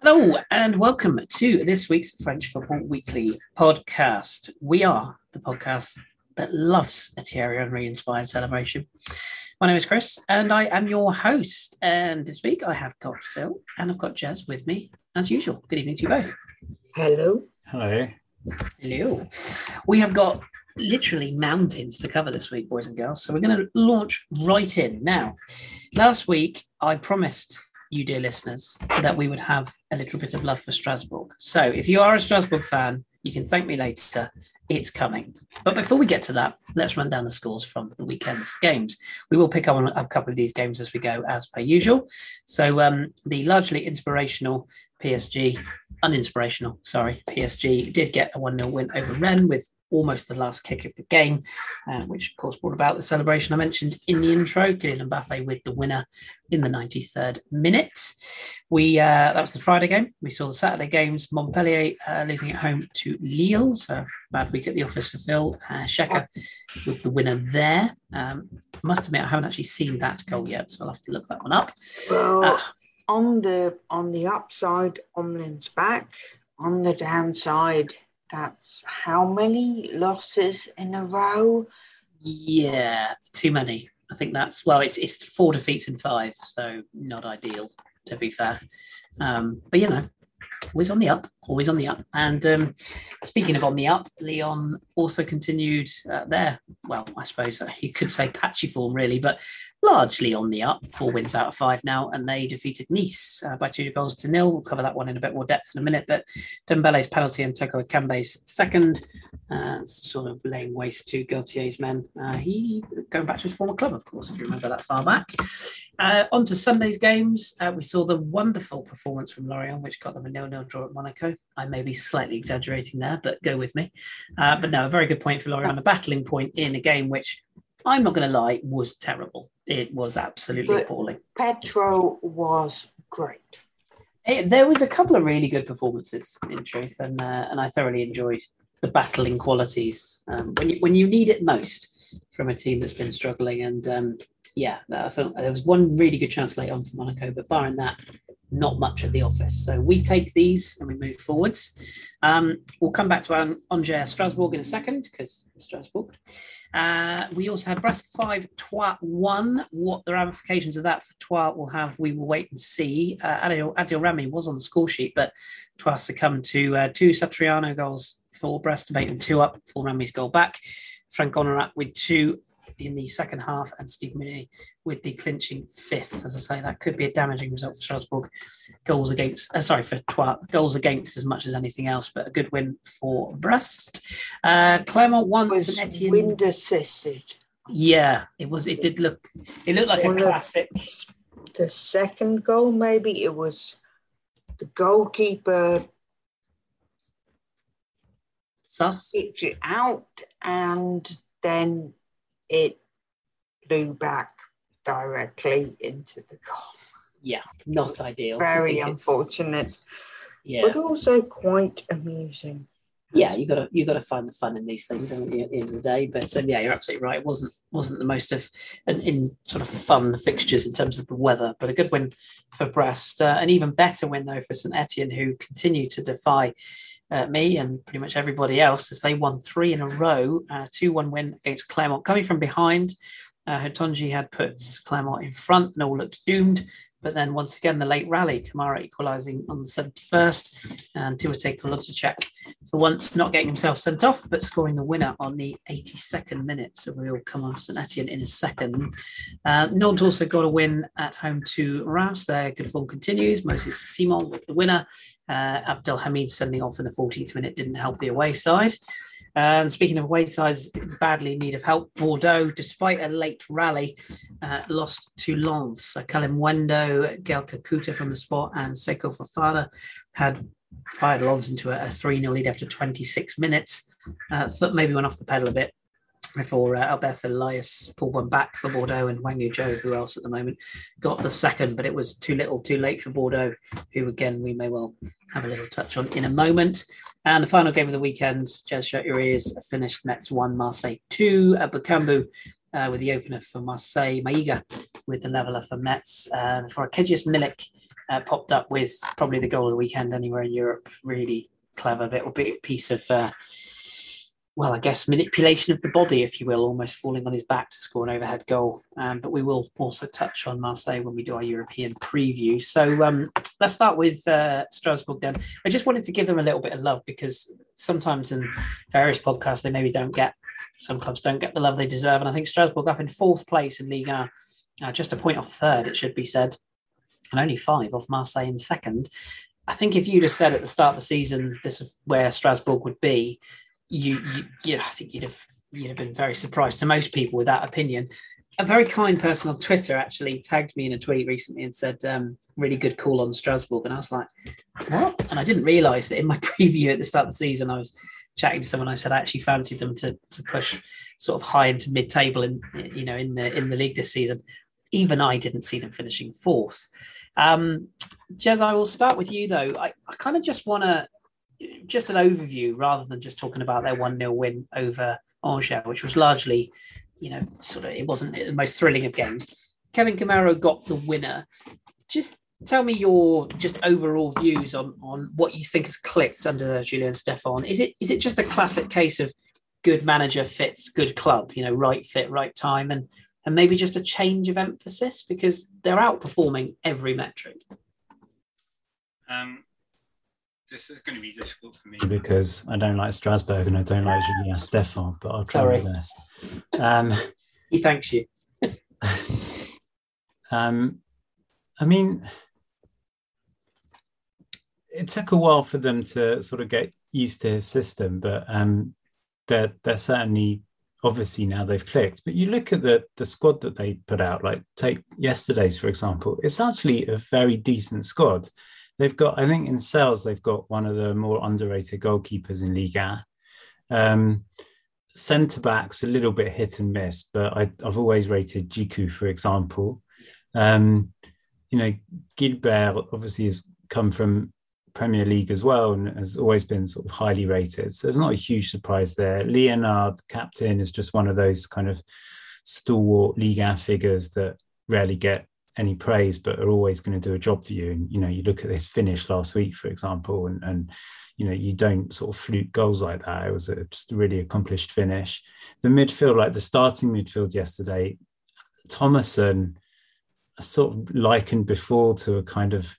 Hello, and welcome to this week's French Football Weekly podcast. We are the podcast that loves a Thierry Henry inspired celebration. My name is Chris, and I am your host. And this week I have got Phil and I've got Jazz with me as usual. Good evening to you both. Hello. Hello. Hello. We have got literally mountains to cover this week, boys and girls. So we're going to launch right in. Now, last week I promised you, dear listeners, that we would have a little bit of love for Strasbourg. So if you are a Strasbourg fan, you can thank me later. It's coming. But before we get to that, let's run down the scores from the weekend's games. We will pick up on a couple of these games as we go, as per usual. So um, the largely inspirational PSG, uninspirational, sorry, PSG did get a 1 0 win over Rennes with almost the last kick of the game, uh, which of course brought about the celebration I mentioned in the intro. Kylian Mbappe with the winner in the 93rd minute. We uh, that was the Friday game. We saw the Saturday games. Montpellier uh, losing at home to Lille, so bad week at the office for Phil. Uh, with the winner there. Um, I must admit I haven't actually seen that goal yet, so I'll have to look that one up. Well, Uh, on the on the upside, Omlin's back. On the downside, that's how many losses in a row? Yeah, too many. I think that's well, it's it's four defeats in five, so not ideal to be fair. Um, but you know, always on the up, always on the up. And um, speaking of on the up, Lyon also continued uh, there. Well, I suppose uh, you could say patchy form really, but largely on the up. Four wins out of five now, and they defeated Nice uh, by two goals to nil. We'll cover that one in a bit more depth in a minute. But Dembele's penalty and Toko Ekambi's second, uh, sort of laying waste to Galtier's men. Uh, he going back to his former club, of course, if you remember that far back. Uh, on to Sunday's games. We saw the wonderful performance from Lorient, which got them a nil-nil draw at Monaco. I may be slightly exaggerating there, but go with me. Uh, but no, a very good point for Lorient, a battling point in a game which I'm not going to lie was terrible. It was absolutely But- appalling. Petro was great. It, there was a couple of really good performances, in truth, and uh, and I thoroughly enjoyed the battling qualities um, when you when you need it most from a team that's been struggling. And um, yeah, I thought there was one really good chance late on for Monaco, but barring that, not much at the office. So we take these and we move forwards. Um, we'll come back to Angers Strasbourg in a second because Strasbourg. Uh, we also had Brest 5, Troyes 1. What the ramifications of that for Troyes will have, we will wait and see. Uh, Adil, Adil Rami was on the score sheet, but Troyes succumbed to uh, two Satriano goals for Brest to make them two up, for Rami's goal back. Franck Honorat with two in the second half, and Steve Mounié with the clinching fifth. As I say, that could be a damaging result for Strasbourg. Goals against, uh, sorry, for Troyes, goals against as much as anything else, but a good win for Brest. Uh, Clermont won Was St Etienne. wind assisted. Yeah, it was. It did look. It looked like a One of- classic. The second goal, maybe it was the goalkeeper Sus. kicked it out and then it flew back directly into the goal. Yeah, not ideal. Very it's- unfortunate, Yeah, but also quite amusing. yeah. You got to you got to find the fun in these things at the end of the day. But um, yeah, you're absolutely right. It wasn't wasn't the most of an in sort of fun fixtures in terms of the weather, but a good win for Brest. Uh, an even better win though for St Etienne, who continue to defy. Uh, me and pretty much everybody else as they won three in a row, uh, 2 1 win against Clermont. Coming from behind, uh, Hitonji had put Clermont in front and all looked doomed. But then once again, the late rally, Kamara equalising on the 71st, and Timothée Kolodziejczak for once not getting himself sent off, but scoring the winner on the 82nd minute. So we'll come on St Etienne in a second. Uh, Nantes also got a win at home to Reims. Their good form continues. Moses Simon with the winner. Uh, Abdel Hamid sending off in the 14th minute didn't help the away side. And speaking of away sides, badly in need of help, Bordeaux, despite a late rally, uh, lost to Lens. So Wendo, Gael Kakuta from the spot, and Seko Fofana had fired Lens into a 3 0 lead after 26 minutes. Uh, foot maybe went off the pedal a bit before uh, Elias pulled one back for Bordeaux and Hwang Ui-jo, who else at the moment, got the second, but it was too little too late for Bordeaux, who again we may well have a little touch on in a moment. And the final game of the weekend, Jazz Shut Your Ears, finished Metz 1, Marseille 2. at Bakambu uh, with the opener for Marseille, Maiga with the leveler for Metz. Uh, for Arkadiusz Milik uh, popped up with probably the goal of the weekend anywhere in Europe. Really clever little bit piece of uh, well, I guess manipulation of the body, if you will, almost falling on his back to score an overhead goal. Um, but we will also touch on Marseille when we do our European preview. So um, let's start with uh, Strasbourg then. I just wanted to give them a little bit of love because sometimes in various podcasts they maybe don't get, some clubs don't get the love they deserve. And I think Strasbourg up in fourth place in Liga, uh, just a point off third, it should be said, and only five off Marseille in second. I think if you'd have said at the start of the season this is where Strasbourg would be, you, you, you I think you'd have you'd have been very surprised to most people with that opinion. A very kind person on Twitter actually tagged me in a tweet recently and said, um, "Really good call on Strasbourg," and I was like, "What?" And I didn't realise that in my preview at the start of the season, I was chatting to someone. I said I actually fancied them to to push sort of high into mid table in you know in the in the league this season. Even I didn't see them finishing fourth. Um, Jez, I will start with you though. I, I kind of just want to just an overview rather than just talking about their 1 0 win over Angers, which was largely, you know, sort of, it wasn't the most thrilling of games. Kevin Gameiro got the winner. Just tell me your just overall views on on what you think has clicked under Julien Stéphan. Is it is it just a classic case of good manager fits good club, you know, right fit, right time, and and maybe just a change of emphasis because they're outperforming every metric. Um, this is going to be difficult for me because I don't like Strasbourg and I don't like Julien Stéphan, but I'll try Sorry. my best. Um, he thanks you. um, I mean, it took a while for them to sort of get used to his system, but um, they're they're certainly obviously now they've clicked. But you look at the the squad that they put out, like take yesterday's for example, it's actually a very decent squad they've got, I think in Sels, they've got one of the more underrated goalkeepers in Liga. Um, Centre backs a little bit hit and miss, but I, have always rated Djiku, for example. Um, you know, Guilbert obviously has come from Premier League as well and has always been sort of highly rated. So there's not a huge surprise there. Liénard, captain, is just one of those kind of stalwart Liga figures that rarely get any praise, but are always going to do a job for you. And you know, you look at this finish last week, for example, and and you know, you don't sort of fluke goals like that. It was a, just a really accomplished finish. The midfield, like the starting midfield yesterday, Thomasson, sort of likened before to a kind of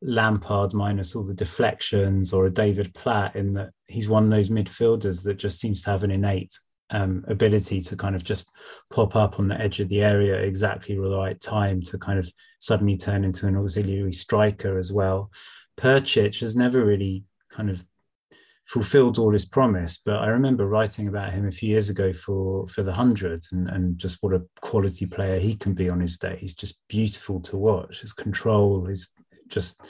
Lampard minus all the deflections, or a David Platt, in that he's one of those midfielders that just seems to have an innate um, ability to kind of just pop up on the edge of the area exactly the right time to kind of suddenly turn into an auxiliary striker as well. Prcic has never really kind of fulfilled all his promise, but I remember writing about him a few years ago for for the hundred and, and just what a quality player he can be on his day. He's just beautiful to watch. His control, his just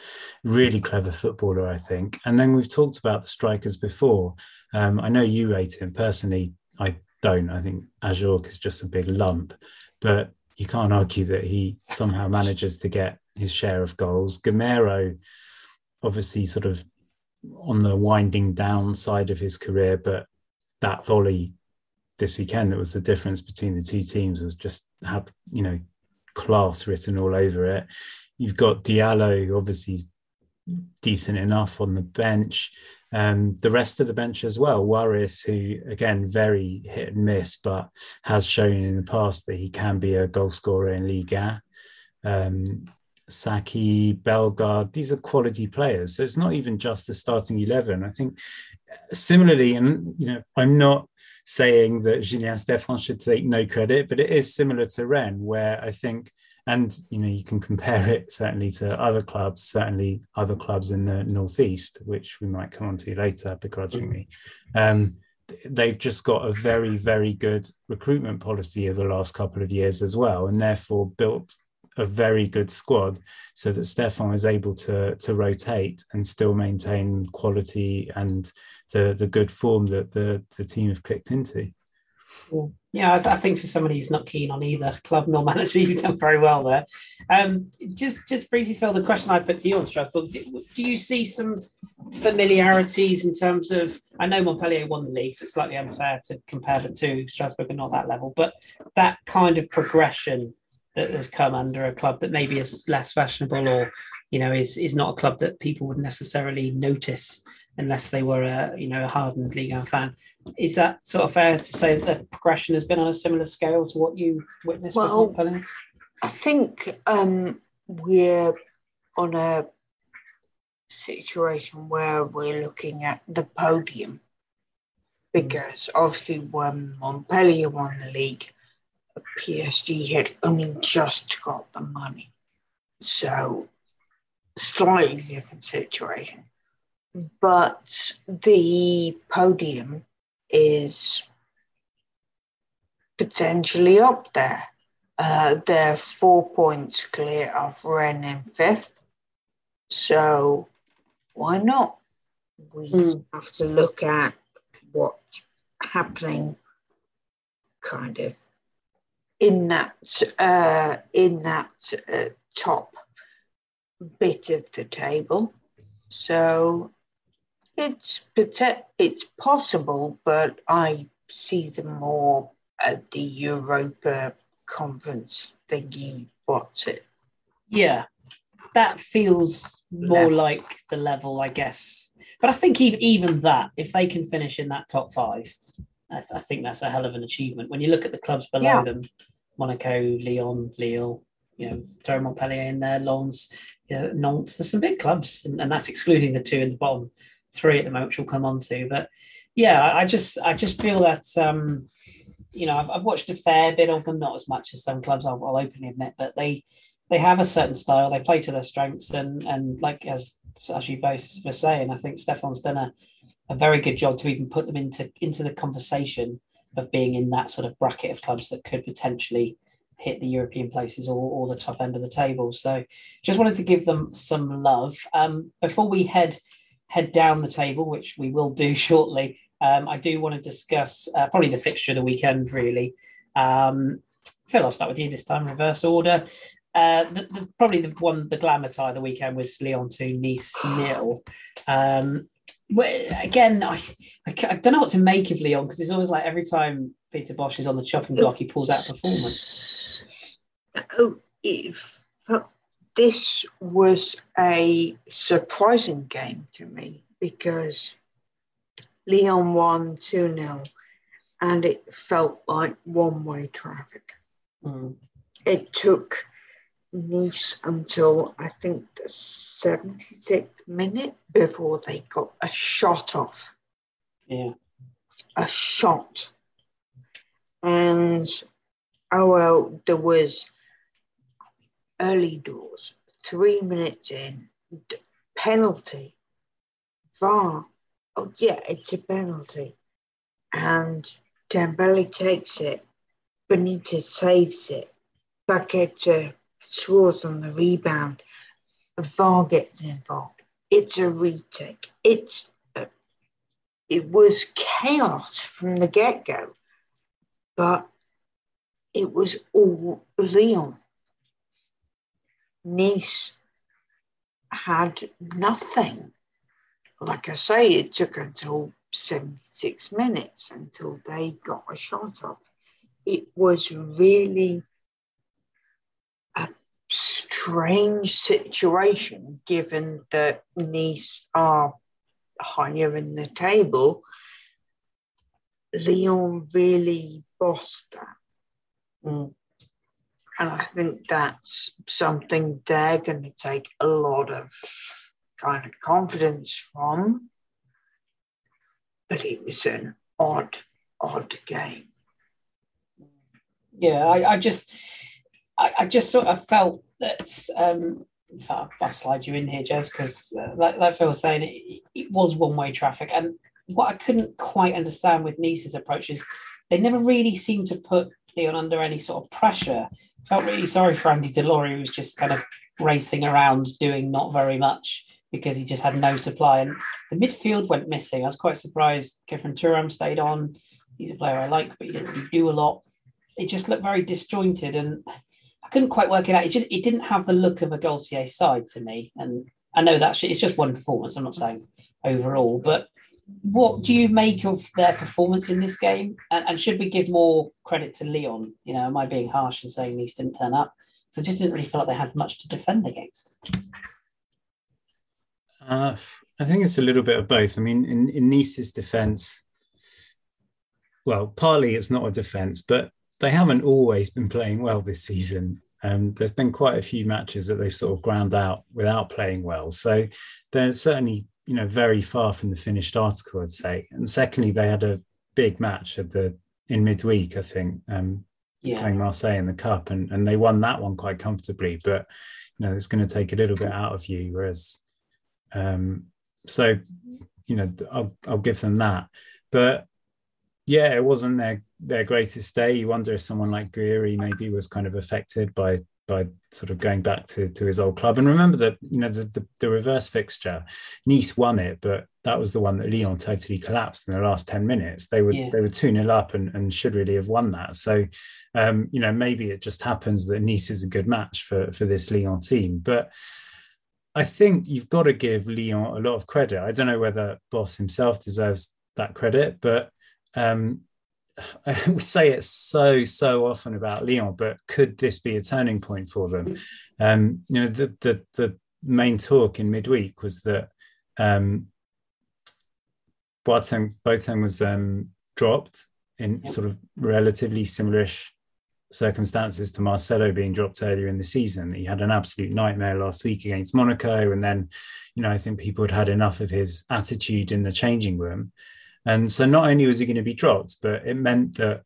really clever footballer, I think. And then we've talked about the strikers before. Um, I know you rate him personally. I don't. I think Ajorque is just a big lump, but you can't argue that he somehow manages to get his share of goals. Gameiro, obviously, sort of on the winding down side of his career, but that volley this weekend that was the difference between the two teams was just had you know class written all over it. You've got Diallo, who obviously is decent enough on the bench um, the rest of the bench as well. Waris, who again very hit and miss, but has shown in the past that he can be a goal scorer in Liga. Um, Saki, Bellegarde, these are quality players. So it's not even just the starting eleven. I think similarly, and you know, I'm not saying that Julien Stéphan should take no credit, but it is similar to Ren, where I think and you know you can compare it certainly to other clubs certainly other clubs in the northeast which we might come on to later begrudgingly. Um, they've just got a very very good recruitment policy over the last couple of years as well and therefore built a very good squad so that Stéphan is able to to rotate and still maintain quality and the the good form that the the team have clicked into. Well, Yeah, I, th- I, think for somebody who's not keen on either club nor manager, you've done very well there. Um, just, just briefly, Phil, the question I put to you on Strasbourg: do, do, you see some familiarities in terms of? I know Montpellier won the league, so it's slightly unfair to compare the two. Strasbourg are not that level, but that kind of progression that has come under a club that maybe is less fashionable, or you know, is is not a club that people would necessarily notice unless they were a you know a hardened league fan. Is that sort of fair to say that the progression has been on a similar scale to what you witnessed? Well, I think um, we're on a situation where we're looking at the podium because obviously when Montpellier won the league, PSG had only just got the money. So slightly different situation. But the podium is potentially up there. Uh, they're four points clear of Rennes in fifth. So why not? We mm. have to look at what's happening kind of in that uh, in that uh, top bit of the table. So it's it's possible, but I see them more at the Europa conference thingy. What's it? Yeah, that feels more level. like the level, I guess. But I think even even that, if they can finish in that top five, I, th- I think that's a hell of an achievement. When you look at the clubs below yeah. them, Monaco, Lyon, Lille, you know, throw Montpellier in there, Lens, you know, Nantes. There's some big clubs, and, and that's excluding the two in the bottom three at the moment, which we'll come on to. But yeah, I just I just feel that um, you know I've, I've watched a fair bit of them, not as much as some clubs. I'll, I'll openly admit, but they they have a certain style. They play to their strengths, and and like as as you both were saying, I think Stéphan's done a, a very good job to even put them into into the conversation of being in that sort of bracket of clubs that could potentially hit the European places or, or the top end of the table. So just wanted to give them some love. Um, before we head head down the table, which we will do shortly, um, I do want to discuss uh, probably the fixture of the weekend, really. Um, Phil, I'll start with you this time, reverse order. Uh, the, the, probably the one, the glamour tie of the weekend was Lyon 2, Nice nil. Um, again, I, I, I, don't know what to make of Lyon because it's always like every time Peter Bosz is on the chopping block, he pulls out performance. Oh, if this was a surprising game to me because Lyon won 2 0 and it felt like one way traffic. Mm. It took Nice until I think the 76th minute before they got a shot off. Yeah. A shot. And oh well, there was early doors, three minutes in, penalty, VAR. Oh, yeah, it's a penalty. And Dembele takes it, Benitez saves it, Paqueta scores on the rebound, VAR gets involved. It's a retake. It's a, it was chaos from the get go, but it was all Lyon Nice had nothing. Like I say, it took until 76 minutes until they got a shot off. It was really a strange situation given that Nice are higher in the table. Lyon really bossed that. Mm. And I think that's something they're going to take a lot of kind of confidence from. But it was an odd, odd game. Yeah, I, I just, I, I, just sort of felt that. Um, in fact, I'll slide you in here, Jez, because uh, like, like Phil was saying, it, it was one-way traffic, and what I couldn't quite understand with Nice's approach is they never really seemed to put Lyon under any sort of pressure felt really sorry for Andy Delort, who was just kind of racing around doing not very much because he just had no supply. And the midfield went missing. I was quite surprised. Khéphren Thuram stayed on. he's a player I like, but he didn't really do a lot. It just looked very disjointed, and I couldn't quite work it out. It just it didn't have the look of a Galtier side to me. And I know that's it's just one performance. I'm not saying overall, but what do you make of their performance in this game? And, and, should we give more credit to Lyon? You know, am I being harsh in saying these didn't turn up? So I just didn't really feel like they had much to defend against. Uh, I think it's a little bit of both. I mean, in, in Nice's defence, well, partly it's not a defence, but they haven't always been playing well this season. Um, there's been quite a few matches that they've sort of ground out without playing well. So they're certainly, you know, very far from the finished article, I'd say. And secondly, they had a big match at the in midweek, I think, um, yeah. playing Marseille in the cup, and and they won that one quite comfortably. But you know, it's going to take a little bit out of you. Whereas, um, so you know, I'll I'll give them that. But yeah, it wasn't their their greatest day. You wonder if someone like Gouiri maybe was kind of affected by by sort of going back to, to his old club. And remember that you know the, the, the reverse fixture, Nice won it, but that was the one that Lyon totally collapsed in the last ten minutes. They were yeah. they were two 0 up and, and should really have won that. So um, you know maybe it just happens that Nice is a good match for for this Lyon team, but. I think you've got to give Lyon a lot of credit. I don't know whether Bosz himself deserves that credit, but um, we say it so so often about Lyon, but could this be a turning point for them? Um, you know, the the the main talk in midweek was that um, Boateng Boateng was um, dropped in sort of relatively similarish circumstances to Marcelo being dropped earlier in the season. He had an absolute nightmare last week against Monaco, and then you know I think people had had enough of his attitude in the changing room. And so not only was he going to be dropped, but it meant that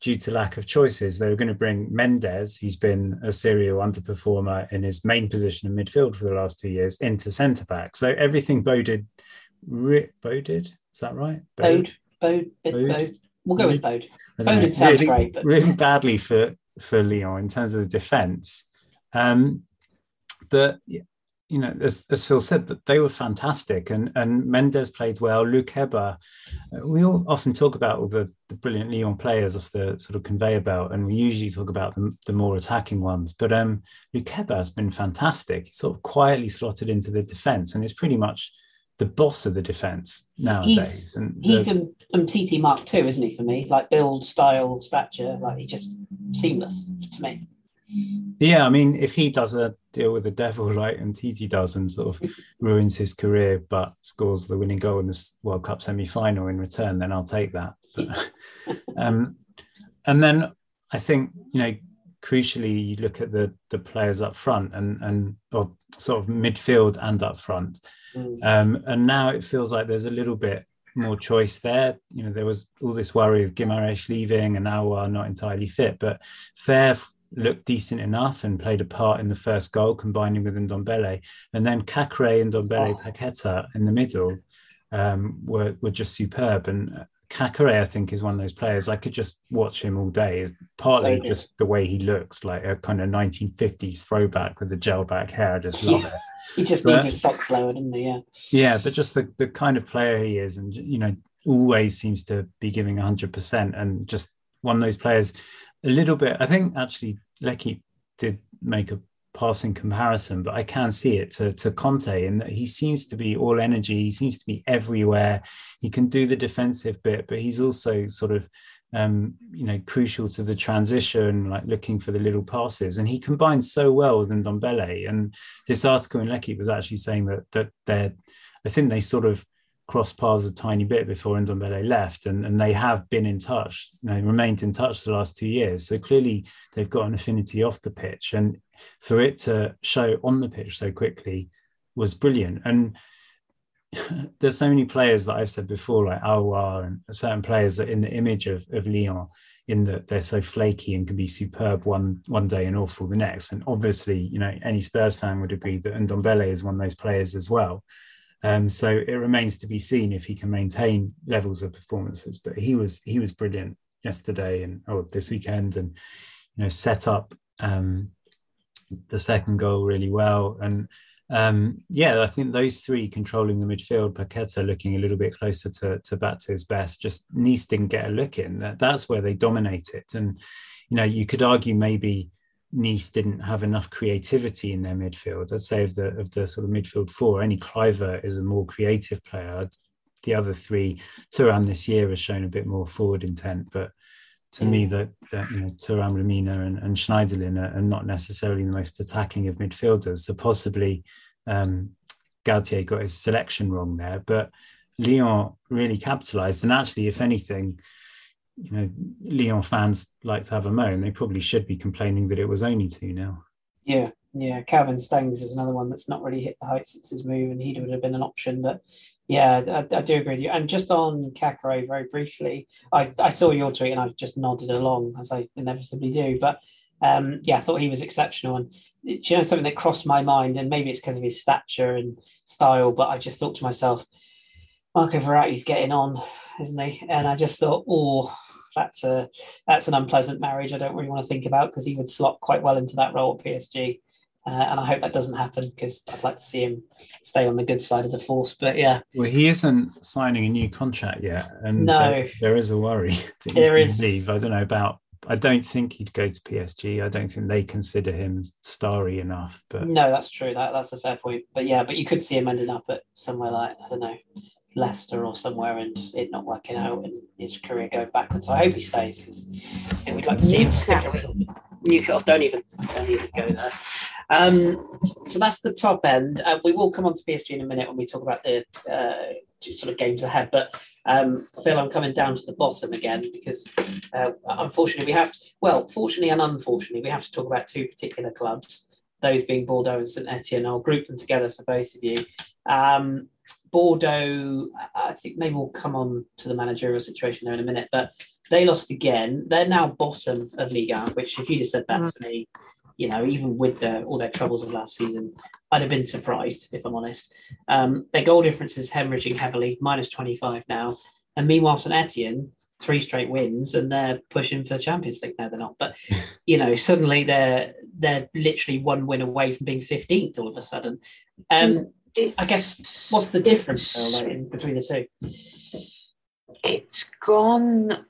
due to lack of choices, they were going to bring Mendes, who's been a serial underperformer in his main position in midfield for the last two years, into centre back. So everything boded, re- boded, is that right? Bode, bode, bode. bode. We'll go with bode. Boded sounds really, great, but really badly for for Lyon in terms of the defence. Um, but you know, as, as Phil said, that they were fantastic, and and Mendes played well. Lukeba, uh, we all often talk about all the, the brilliant Lyon players off the sort of conveyor belt, and we usually talk about the, the more attacking ones. But um, Lukeba has been fantastic. He's sort of quietly slotted into the defence, and is pretty much the boss of the defence nowadays. He's, and he's the, a Umtiti Mark II, isn't he? For me, like build, style, stature, like he just seamless to me. Yeah, I mean, if he does a deal with the devil right, and Umtiti does and sort of ruins his career, but scores the winning goal in the World Cup semi-final in return, then I'll take that. But, um, and then I think you know, crucially, you look at the the players up front and and or sort of midfield and up front, mm. um, and now it feels like there's a little bit more choice there. You know, there was all this worry of Guimaraes leaving and now are not entirely fit, but Fair looked decent enough and played a part in the first goal, combining with Ndombele. And then Caqueret and Ndombele oh. Paqueta in the middle um, were, were just superb. And Caqueret, I think, is one of those players I could just watch him all day. Partly so just the way he looks, like a kind of 1950s throwback with the gel back hair. I just love yeah. it. He just but, needs his socks lower, doesn't he? Yeah. Yeah, but just the, the kind of player he is, and you know, always seems to be giving 100%, and just one of those players a little bit. I think actually L'Equipe did make a passing comparison, but I can see it to, to Kanté in that he seems to be all energy. He seems to be everywhere. He can do the defensive bit, but he's also sort of, um, you know, crucial to the transition, like looking for the little passes. And he combines so well with Ndombele. And this article in L'Equipe was actually saying that that they're, I think they sort of crossed paths a tiny bit before Ndombele left, and, and they have been in touch, you know, remained in touch the last two years. So clearly they've got an affinity off the pitch, and for it to show on the pitch so quickly was brilliant. And there's so many players that I've said before, like Aouar and certain players that in the image of, of Lyon, in that they're so flaky and can be superb one one day and awful the next. And obviously, you know, any Spurs fan would agree that Ndombele is one of those players as well. Um, so it remains to be seen if he can maintain levels of performances. But he was he was brilliant yesterday and oh this weekend, and you know set up um, the second goal really well. And um, yeah, I think those three controlling the midfield, Paqueta looking a little bit closer to, to back to his best, just Nice didn't get a look in. That, that's where they dominate it. And, you know, you could argue maybe Nice didn't have enough creativity in their midfield. I'd say of the of the sort of midfield four, only Kluivert is a more creative player. The other three, Thuram this year has shown a bit more forward intent, but to mm. me that, that you know Lemina and, and Schneiderlin are, are, not necessarily the most attacking of midfielders. So possibly um, Galtier got his selection wrong there, but Lyon really capitalized. And actually, if anything, you know, Lyon fans like to have a moan. They probably should be complaining that it was only 2 0. Yeah, yeah. Calvin Stengs is another one that's not really hit the heights since his move, and he would have been an option. But yeah, I, I, do agree with you. And just on Caqueret, very briefly, I, I saw your tweet and I just nodded along as I inevitably do. But um, yeah, I thought he was exceptional. And you know something that crossed my mind, and maybe it's because of his stature and style, but I just thought to myself, Marco Verratti's getting on, isn't he? And I just thought, oh, that's a that's an unpleasant marriage. I don't really want to think about because he would slot quite well into that role at PSG. Uh, and I hope that doesn't happen because I'd like to see him stay on the good side of the force. But yeah, well, he isn't signing a new contract yet, and no, there, there is a worry that there is. Leave. I don't know about. I don't think he'd go to PSG. I don't think they consider him starry enough. But no, that's true. That that's a fair point. But yeah, but you could see him ending up at somewhere like I don't know Leicester or somewhere and it not working out and his career go backwards. So I hope he stays because we'd like to see him stick around. Newcastle, don't even don't even go there. Um, so that's the top end. Uh, we will come on to PSG in a minute when we talk about the uh, sort of games ahead. But um, Phil, I'm coming down to the bottom again because uh, unfortunately we have to, well, fortunately and unfortunately, we have to talk about two particular clubs, those being Bordeaux and St Etienne. I'll group them together for both of you. Um, Bordeaux, I think maybe we'll come on to the managerial situation there in a minute, but they lost again. They're now bottom of Liga, which if you'd have said that mm. to me, you know, even with the, all their troubles of last season, I'd have been surprised, if I'm honest. Um, their goal difference is hemorrhaging heavily, minus 25 now. And meanwhile, St Etienne, three straight wins and they're pushing for Champions League. No, they're not. But, you know, suddenly they're they're literally one win away from being 15th all of a sudden. Um, mm. I guess what's the difference though, like, in, between the two? It's gone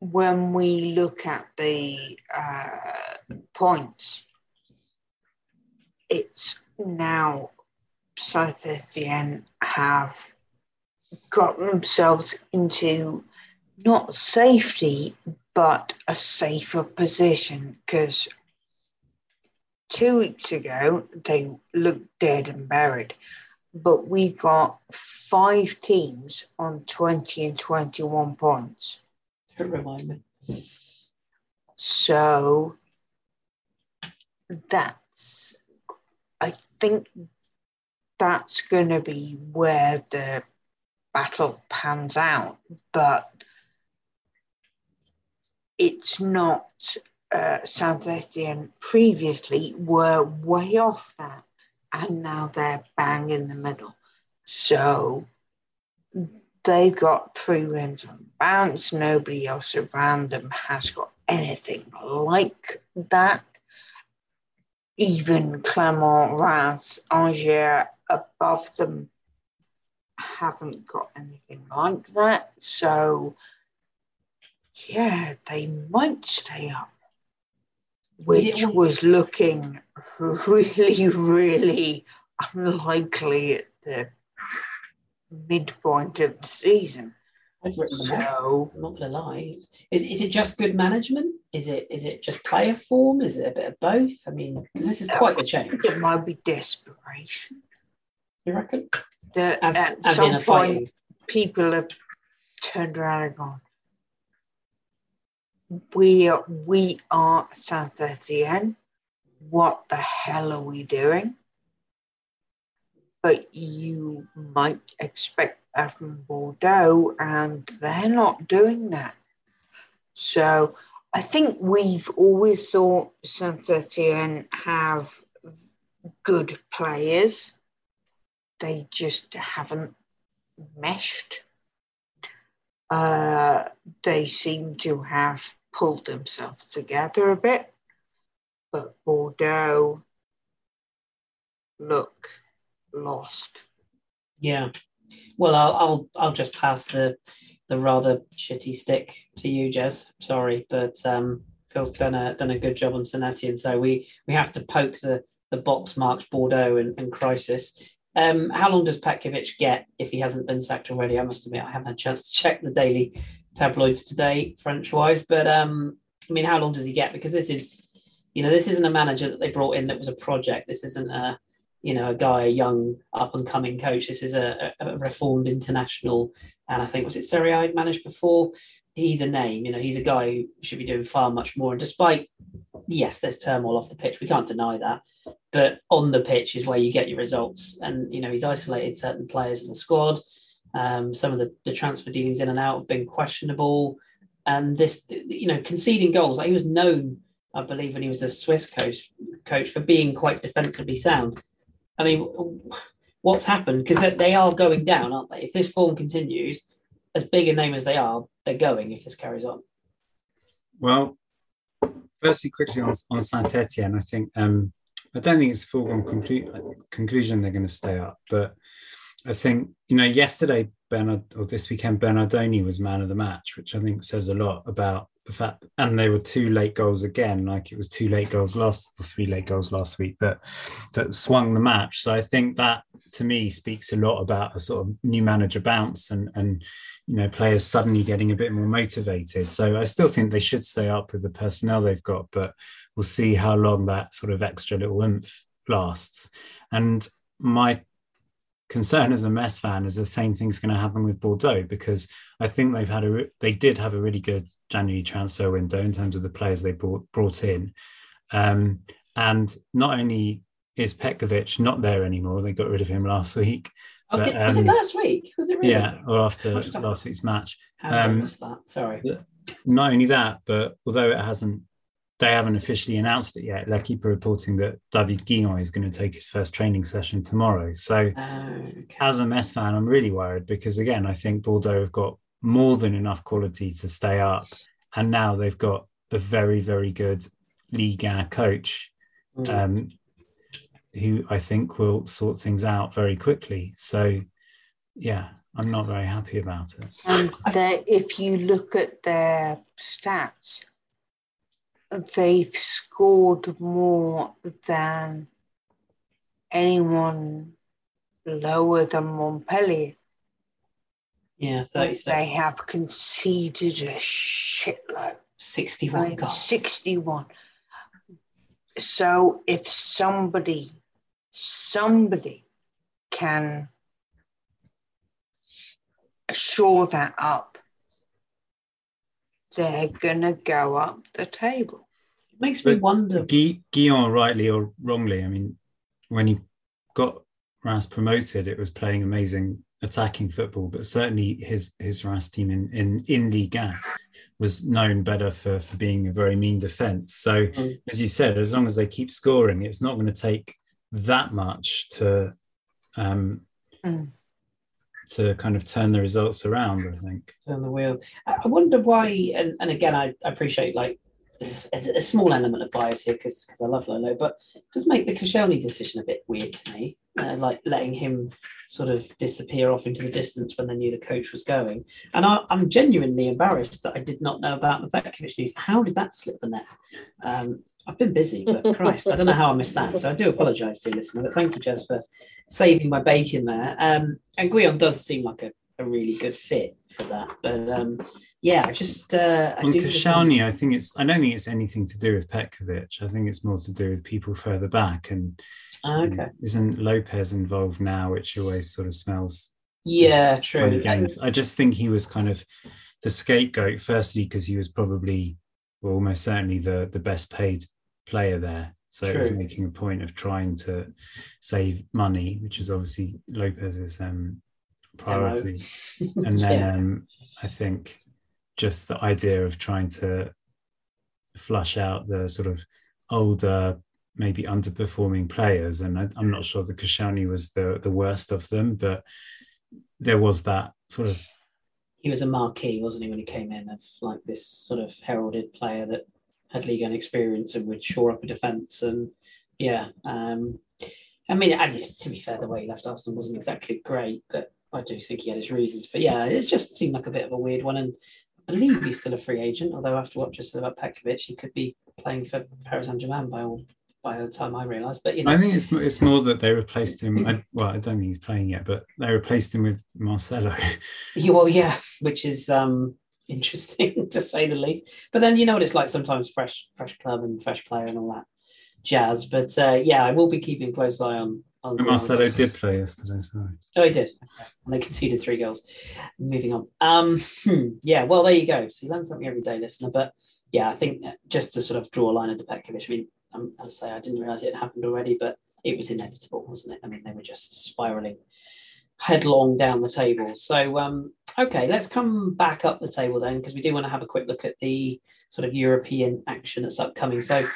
when we look at the uh, points. It's now South Etienne have got themselves into not safety but a safer position because two weeks ago, they looked dead and buried. But we got five teams on 20 and 21 points. Don't remind me. So that's, I think that's going to be where the battle pans out. But it's not Uh, Saint Etienne previously were way off that, and now they're bang in the middle. So they've got three wins on bounce. Nobody else around them has got anything like that. Even Clermont, Reims, Angers above them haven't got anything like that. So, yeah, they might stay up which was looking really, really unlikely at the midpoint of the season. So, I'm not gonna lie. Is, is it just good management? Is it is it just player form? Is it a bit of both? I mean, this is uh, quite the change. It might be desperation. You reckon? That as, at as some point, fighting. people have turned around and gone, we we are Saint Etienne. What the hell are we doing? But you might expect that from Bordeaux, and they're not doing that. So I think we've always thought Saint Etienne have good players. They just haven't meshed uh, they seem to have pulled themselves together a bit. But Bordeaux, look lost. Yeah. Well, I'll I'll I'll just pass the the rather shitty stick to you, Jez. Sorry, but um, Phil's done a done a good job on Sonetti, and so we we have to poke the the box marks Bordeaux and, and crisis. Um, how long does Petkovic get if he hasn't been sacked already? I must admit, I haven't had a chance to check the daily tabloids today, French wise. But um, I mean, how long does he get? Because this is, you know, this isn't a manager that they brought in that was a project. This isn't a, you know, a guy, a young up and coming coach. This is a, a, reformed international, and I think was it Serie A managed before. He's a name, you know, he's a guy who should be doing far much more. And despite, yes, there's turmoil off the pitch, we can't deny that. But on the pitch is where you get your results. And you know, he's isolated certain players in the squad. Um, some of the, the transfer dealings in and out have been questionable. And this, you know, conceding goals, like he was known, I believe, when he was a Swiss coach, coach for being quite defensively sound. I mean, what's happened? Because they, they are going down, aren't they? If this form continues, as big a name as they are, they're going if this carries on. Well, firstly, quickly on, on Saint Etienne, I think um, I don't think it's a foregone conclu- conclusion they're going to stay up, but I think you know yesterday Bernard or this weekend Bernardoni was man of the match, which I think says a lot about the fact. And they were two late goals again, like it was two late goals last, or three late goals last week that that swung the match. So I think that to me speaks a lot about a sort of new manager bounce and and you know players suddenly getting a bit more motivated. So I still think they should stay up with the personnel they've got, but we'll see how long that sort of extra little oomph lasts. And my concern as a Metz fan is the same thing's going to happen with Bordeaux because I think they've had a they did have a really good January transfer window in terms of the players they brought brought in, um, and not only is Petkovic not there anymore, they got rid of him last week. Oh, but, did, was um, it last week? Was it really? Yeah, or after last week's match. How um, was that? Sorry. Not only that, but although it hasn't they haven't officially announced it yet. L'Equipe are reporting that David Guion is going to take his first training session tomorrow. So, okay. as a Metz fan, I'm really worried because, again, I think Bordeaux have got more than enough quality to stay up. And now they've got a very, very good Liga coach mm. um, who I think will sort things out very quickly. So, yeah, I'm not very happy about it. And if you look at their stats, they've scored more than anyone lower than Montpellier. Yeah, 36. They have conceded a shitload. 61 like goals. 61. So if somebody, somebody can shore that up, they're going to go up the table. It makes but me wonder. Guy, Guion, rightly or wrongly, I mean, when he got Reims promoted, it was playing amazing attacking football, but certainly his his Reims team in in in Liga was known better for for being a very mean defense. So mm. as you said, as long as they keep scoring, it's not going to take that much to um, mm to kind of turn the results around. I think turn the wheel. I wonder why, and, and again, I, appreciate like a, a small element of bias here because because I love Lolo, but it does make the Koscielny decision a bit weird to me, uh, like letting him sort of disappear off into the distance when they knew the coach was going. And I, am genuinely embarrassed that I did not know about the Petkovic news. How did that slip the net? Um, I've been busy, but Christ, I don't know how I missed that. So I do apologise to you, listener. But thank you, Jez, for saving my bacon there. Um, and Guion does seem like a, a really good fit for that. But um, yeah, I just uh, I on Koscielny, I think it's I don't think it's anything to do with Petkovic. I think it's more to do with people further back. And ah, okay, isn't Lopez involved now, which always sort of smells. Yeah, true. Games. I just think he was kind of the scapegoat. Firstly, because he was probably well, almost certainly the the best paid player there. So True. it was making a point of trying to save money, which is obviously Lopez's um, priority. and then yeah. um, I think just the idea of trying to flush out the sort of older, maybe underperforming players. And I, am not sure that Koscielny was the, the worst of them, but there was that sort of. He was a marquee, wasn't he, when he came in, of like this sort of heralded player that had league and experience and would shore up a defence. And yeah, um, I mean, I to be fair, the way he left Arsenal wasn't exactly great, but I do think he had his reasons. But yeah, it just seemed like a bit of a weird one. And I believe he's still a free agent, although after what just said about Petkovic, he could be playing for Paris Saint Germain by all by the time I realised. But you know, I think it's it's more that they replaced him. I, well, I don't think he's playing yet, but they replaced him with Marcelo. Well, yeah, which is um, interesting to say the least. But then you know what it's like sometimes fresh fresh club and fresh player and all that jazz. But uh, yeah, I will be keeping close eye on. on Marcelo did play yesterday, sorry. Oh, he did. Okay. And they conceded three goals. Moving on. Um, hmm, yeah, well, there you go. So you learn something every day, listener. But yeah, I think just to sort of draw a line under Petkovic, I mean, um, as I say, I didn't realise it happened already, but it was inevitable, wasn't it? I mean, they were just spiraling headlong down the table. So, um, okay, let's come back up the table then, because we do want to have a quick look at the sort of European action that's upcoming. So,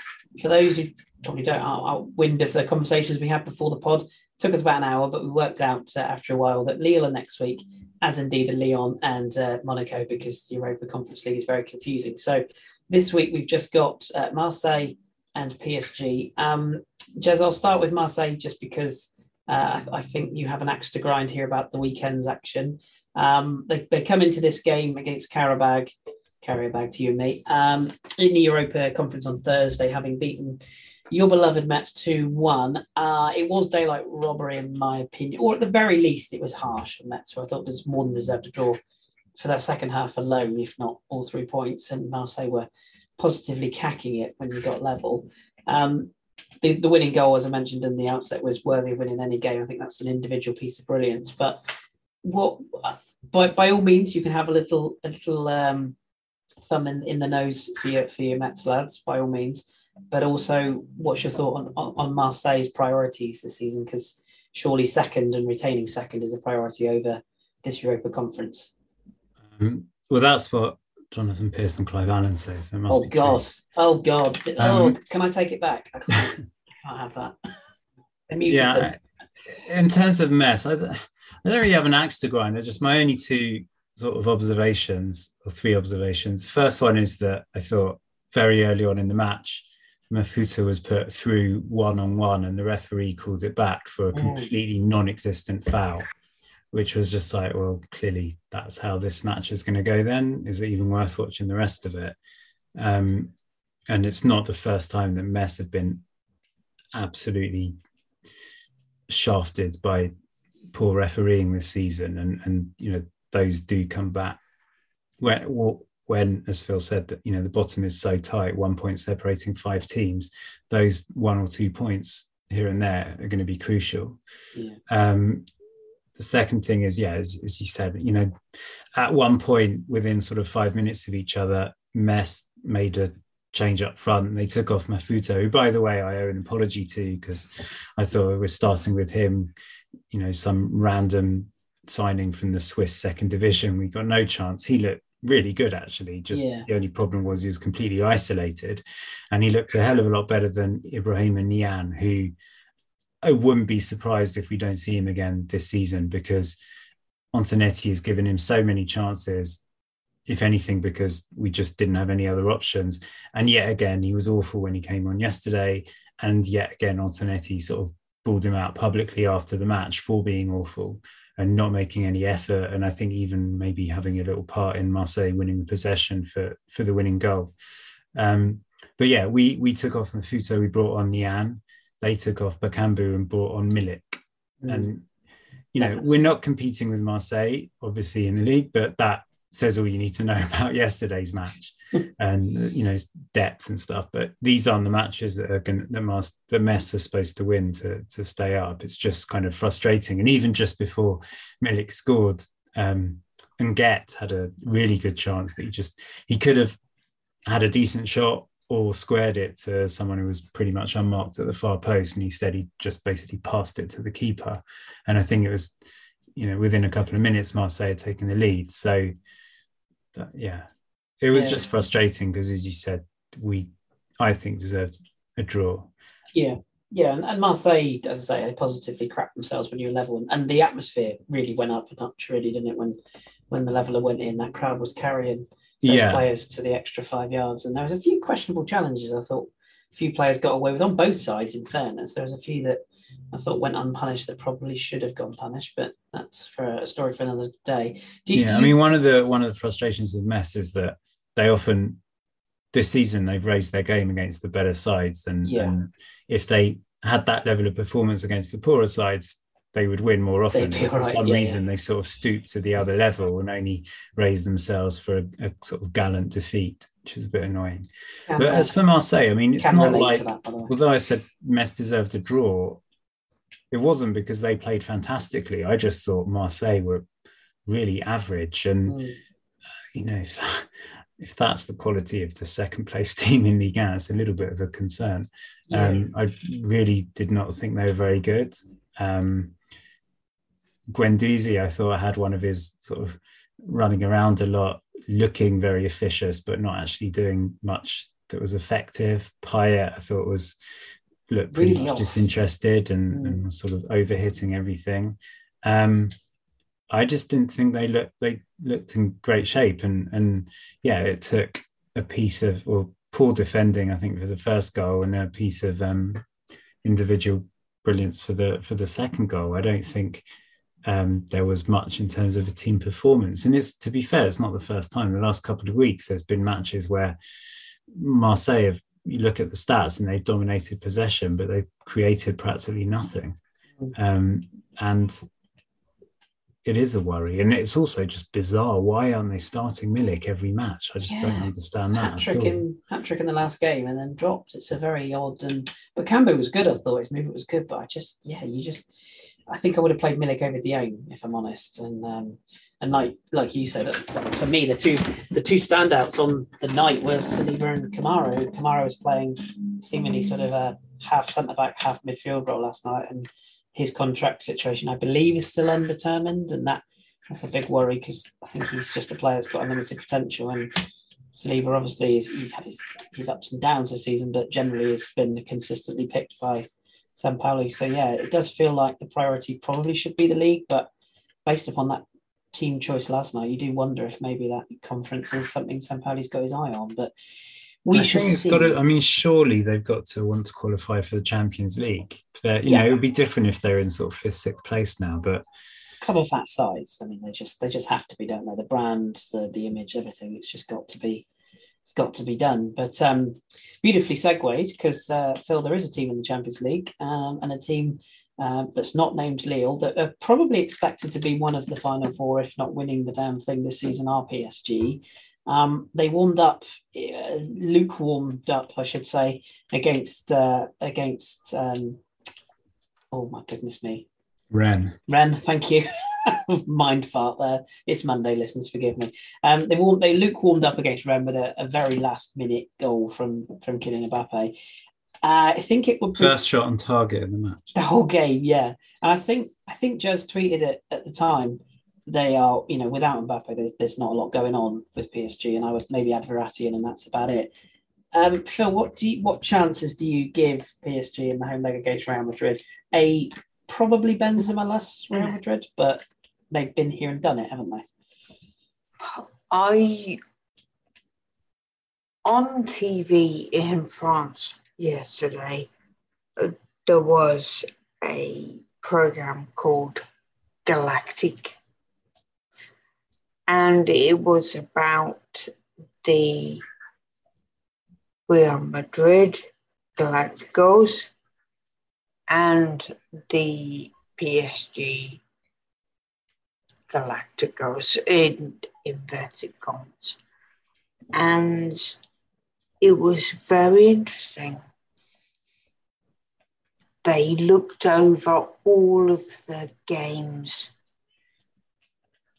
for those who probably don't our wind of the conversations we had before the pod, took us about an hour, but we worked out uh, after a while that Lille are next week, as indeed are Lyon and uh, Monaco, because the Europa Conference League is very confusing. So, this week we've just got uh, Marseille and PSG. Um, Jez, I'll start with Marseille just because uh, I, I, think you have an axe to grind here about the weekend's action. Um, they, they come into this game against Qarabag, Qarabag to you, mate, um, in the Europa Conference on Thursday, having beaten your beloved Metz 2 1. Uh, it was daylight robbery, in my opinion, or at the very least, it was harsh. Metz, so I thought was more than deserved a draw for that second half alone, if not all three points. And Marseille were positively cacking it when you got level. Um, the, the winning goal, as I mentioned in the outset, was worthy of winning any game. I think that's an individual piece of brilliance. But what by by all means, you can have a little a little um, thumb in, in the nose for your for your Metz lads, by all means. But also, what's your thought on on, Marseille's priorities this season? Because surely second and retaining second is a priority over this Europa Conference. Um, well, that's what Jonathan Pearson Clive Allen says. oh God! Oh God! Oh, um, can I take it back? I can't, I can't have that. yeah. Them. In terms of Metz, I, I don't really have an axe to grind. They're just my only two sort of observations or three observations. First one is that I thought very early on in the match, Mafouta was put through one on one, and the referee called it back for a mm. completely non-existent foul which was just like, well, clearly that's how this match is going to go. Then is it even worth watching the rest of it? Um, and it's not the first time that Metz have been absolutely shafted by poor refereeing this season, and and you know those do come back when when as Phil said that you know the bottom is so tight, one point separating five teams, those one or two points here and there are going to be crucial. Yeah. Um, the second thing is, yeah, as, as you said, you know, at one point within sort of five minutes of each other, Metz made a change up front. And they took off Mafouta, who, by the way, I owe an apology to because I thought we were starting with him, you know, some random signing from the Swiss second division. We got no chance. He looked really good, actually. Just yeah. the only problem was he was completely isolated. And he looked a hell of a lot better than Ibrahima Niane, who I wouldn't be surprised if we don't see him again this season because Antonetti has given him so many chances, if anything, because we just didn't have any other options. And yet again, he was awful when he came on yesterday. And yet again, Antonetti sort of pulled him out publicly after the match for being awful and not making any effort. And I think even maybe having a little part in Marseille winning the possession for, for the winning goal. Um, but yeah, we we took off Mafouta, we brought on Niane they took off Bakambu and brought on Milik. Mm. And, you know, we're not competing with Marseille, obviously, in the league, but that says all you need to know about yesterday's match and, you know, depth and stuff. But these aren't the matches that are going that, Mas- the Metz are supposed to win to, to stay up. It's just kind of frustrating. And even just before Milik scored, um, Nguette had a really good chance that he just, he could have had a decent shot or squared it to someone who was pretty much unmarked at the far post, and he said he just basically passed it to the keeper. And I think it was, you know, within a couple of minutes, Marseille had taken the lead. So, yeah, it was yeah. just frustrating because, as you said, we, I think, deserved a draw. Yeah, yeah, and, and Marseille, as I say, they positively cracked themselves when you were level, and, and the atmosphere really went up a notch, really, didn't it? When when the leveler went in, that crowd was carrying those yeah. players to the extra five yards. And there was a few questionable challenges. I thought a few players got away with on both sides. In fairness, there was a few that I thought went unpunished that probably should have gone punished, but that's for a story for another day. Do you, yeah, do you... I mean, one of the one of the frustrations of Metz is that they often this season they've raised their game against the better sides, and, yeah. and if they had that level of performance against the poorer sides, they would win more often. For some yeah, reason, yeah. they sort of stoop to the other level and only raise themselves for a, a sort of gallant defeat, which is a bit annoying. but as for Marseille, I mean, it's not like, although I said Metz deserved a draw, it wasn't because they played fantastically. I just thought Marseille were really average. And, mm. you know, if, if, that's the quality of the second place team in Ligue 1, it's a little bit of a concern. Yeah. Um, I really did not think they were very good. Um, Guendouzi, I thought had one of his sort of running around a lot, looking very officious, but not actually doing much that was effective. Payet, I thought was looked pretty really much off. disinterested and, mm. and sort of overhitting everything. Um, I just didn't think they looked they looked in great shape, and and yeah, it took a piece of or poor defending, I think, for the first goal, and a piece of um, individual brilliance for the for the second goal. I don't think um, there was much in terms of a team performance. And it's to be fair, it's not the first time. The last couple of weeks, there's been matches where Marseille have. You look at the stats and they've dominated possession, but they've created practically nothing. Um, and it is a worry, and it's also just bizarre. Why aren't they starting Milik every match? I just yeah, don't understand that. Hat trick in hat trick in the last game, and then dropped. It's a very odd and Bakambu was good. I thought his movement was good, but I just yeah, you just I think I would have played Milik over De Jong if I'm honest. And um, and like like you said, for me the two the two standouts on the night were Saliba and Kamara. Kamara was playing seemingly sort of a half centre back, half midfield role last night, and his contract situation I believe is still undetermined, and that that's a big worry because I think he's just a player that's got unlimited potential and. Saliba obviously is, he's had his, his ups and downs this season, but generally has been consistently picked by Sampaoli. So yeah, it does feel like the priority probably should be the league, but based upon that team choice last night, you do wonder if maybe that conference is something Sampaoli's got his eye on. But we I should think it's see. got to, I mean, surely they've got to want to qualify for the Champions League. you yeah. know, it would be different if they're in sort of fifth, sixth place now, but of that size, I mean, they just they just have to be, don't they? The brand, the the image, everything. It's just got to be it's got to be done. But um, beautifully segued because uh, Phil, there is a team in the Champions League um, and a team uh, that's not named Lille that are probably expected to be one of the final four, if not winning the damn thing this season. Are PSG? Um, they warmed up, uh, Luke warmed up, I should say, against uh, against. Um, oh my goodness me, Rennes. Rennes, thank you. mind fart there. It's Monday, listeners, forgive me. Um, they warmed, they Luke warmed up against Rennes with a, a very last minute goal from from Kylian Mbappe. Uh, I think it would be first shot on target in the match. The whole game, yeah. And I think I think Jez tweeted it at the time. They are, you know, without Mbappe, there's there's not a lot going on with PSG, and I would maybe add Verratti in, and that's about it. Um, Phil, what do you, what chances do you give PSG in the home leg against Real Madrid? A probably Benzema less Real Madrid, but they've been here and done it, haven't they? I on TV in France yesterday, uh, there was a program called Galactic, and it was about the Real Madrid Galacticos and the PSG Galacticos in inverted commas. And it was very interesting. They looked over all of the games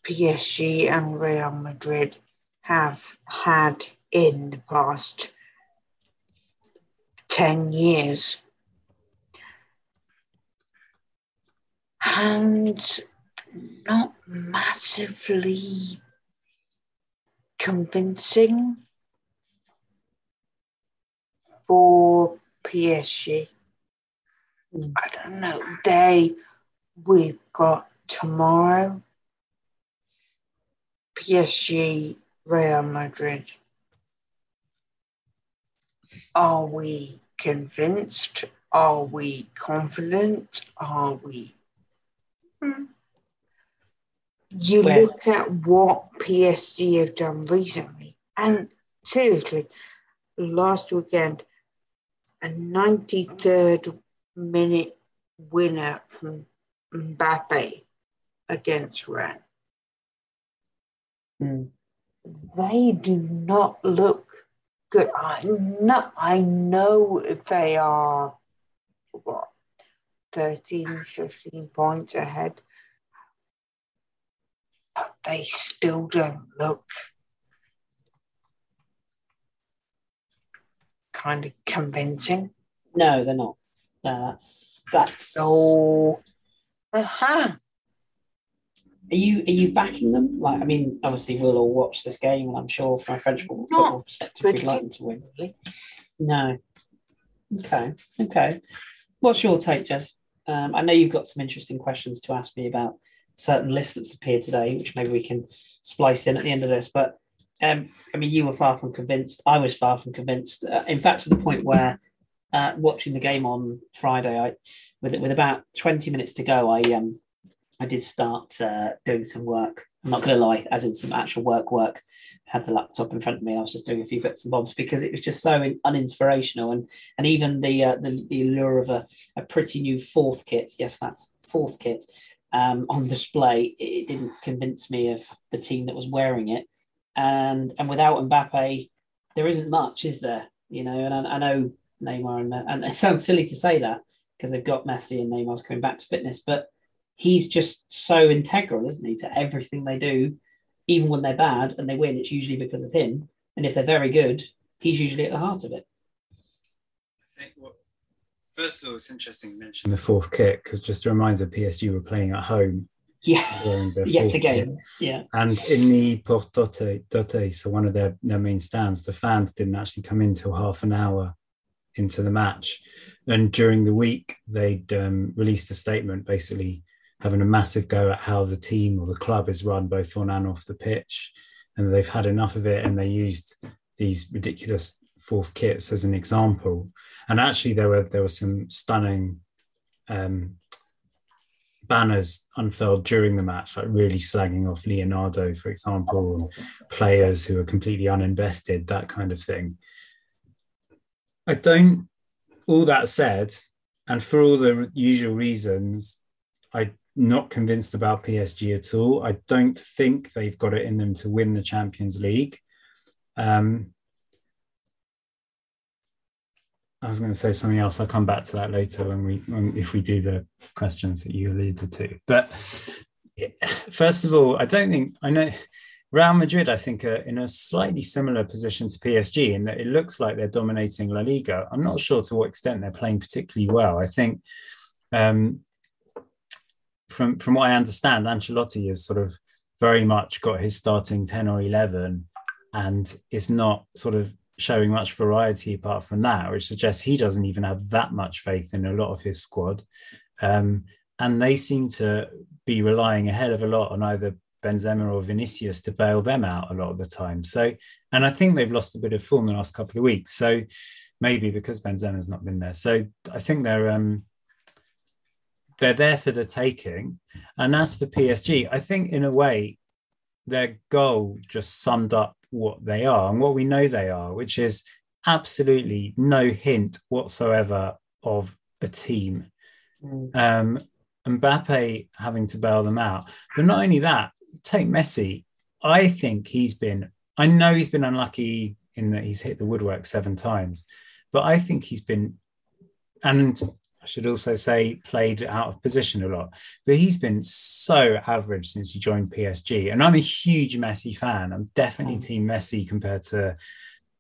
PSG and Real Madrid have had in the past 10 years. and not massively convincing for PSG. I don't know. day we've got tomorrow PSG Real Madrid. Are we convinced Are we confident? Are we? Hmm. You Where- look at what PSG have done recently, and seriously, last weekend, a 93rd minute winner from Mbappe against Rennes. Mm. They do not look good. I know, I know they are what 13, 15 points ahead. But they still don't look kind of convincing. No, they're not. No, that's that's. So, uh-huh. Are you are you backing them? Like, I mean, obviously we'll all watch this game, and I'm sure from a French football, football perspective, we'd like them to win. No. Okay. Okay. What's your take, Jez? Um, I know you've got some interesting questions to ask me about certain lists that's appeared today, which maybe we can splice in at the end of this. But um, I mean, you were far from convinced. I was far from convinced. Uh, in fact, to the point where uh, watching the game on Friday, I with with about twenty minutes to go, I um I did start uh, doing some work. I'm not going to lie, as in some actual work work. Had the laptop in front of me. and I was just doing a few bits and bobs because it was just so in- uninspirational, and and even the uh, the, the allure of a, a pretty new fourth kit. Yes, that's fourth kit um, on display. It, didn't convince me of the team that was wearing it, and and without Mbappe, there isn't much, is there? You know, and I, I know Neymar and uh, and it sounds silly to say that because they've got Messi and Neymar's coming back to fitness, but he's just so integral, isn't he, to everything they do, even when they're bad and they win, it's usually because of him. And if they're very good, he's usually at the heart of it. I think what, first of all, it's interesting you in mentioned the fourth kick because just a reminder, PSG were playing at home. Yeah. wearing Yet again. kit. Yeah. And in the Porte Dote, Dote, so one of their, their main stands, the fans didn't actually come in till half an hour into the match. And during the week, they'd um, released a statement basically having a massive go at how the team or the club is run both on and off the pitch. And they've had enough of it and they used these ridiculous fourth kits as an example. And actually there were there were some stunning um, banners unfurled during the match, like really slagging off Leonardo, for example, players who are completely uninvested, that kind of thing. I don't, all that said, and for all the usual reasons, I'm not convinced about PSG at all. I don't think they've got it in them to win the Champions League. Um, I was going to say something else. I'll come back to that later when we, when, if we do the questions that you alluded to. But first of all, I don't think I know Real Madrid. I think are in a slightly similar position to PSG in that it looks like they're dominating La Liga. I'm not sure to what extent they're playing particularly well. I think um, from from what I understand, Ancelotti has sort of very much got his starting ten or eleven, and is not sort of showing much variety apart from that, which suggests he doesn't even have that much faith in a lot of his squad. Um, and they seem to be relying a hell of a lot on either Benzema or Vinicius to bail them out a lot of the time. So, and I think they've lost a bit of form the last couple of weeks. So maybe because Benzema's not been there. So I think they're um, they're there for the taking. And as for PSG, I think in a way their goal just summed up what they are and what we know they are, which is absolutely no hint whatsoever of a team. Mm. Um, Mbappe having to bail them out. But not only that, take Messi. I think he's been, I know he's been unlucky in that he's hit the woodwork seven times, but I think he's been, and I should also say played out of position a lot, but he's been so average since he joined PSG. And I'm a huge Messi fan. I'm definitely team Messi compared to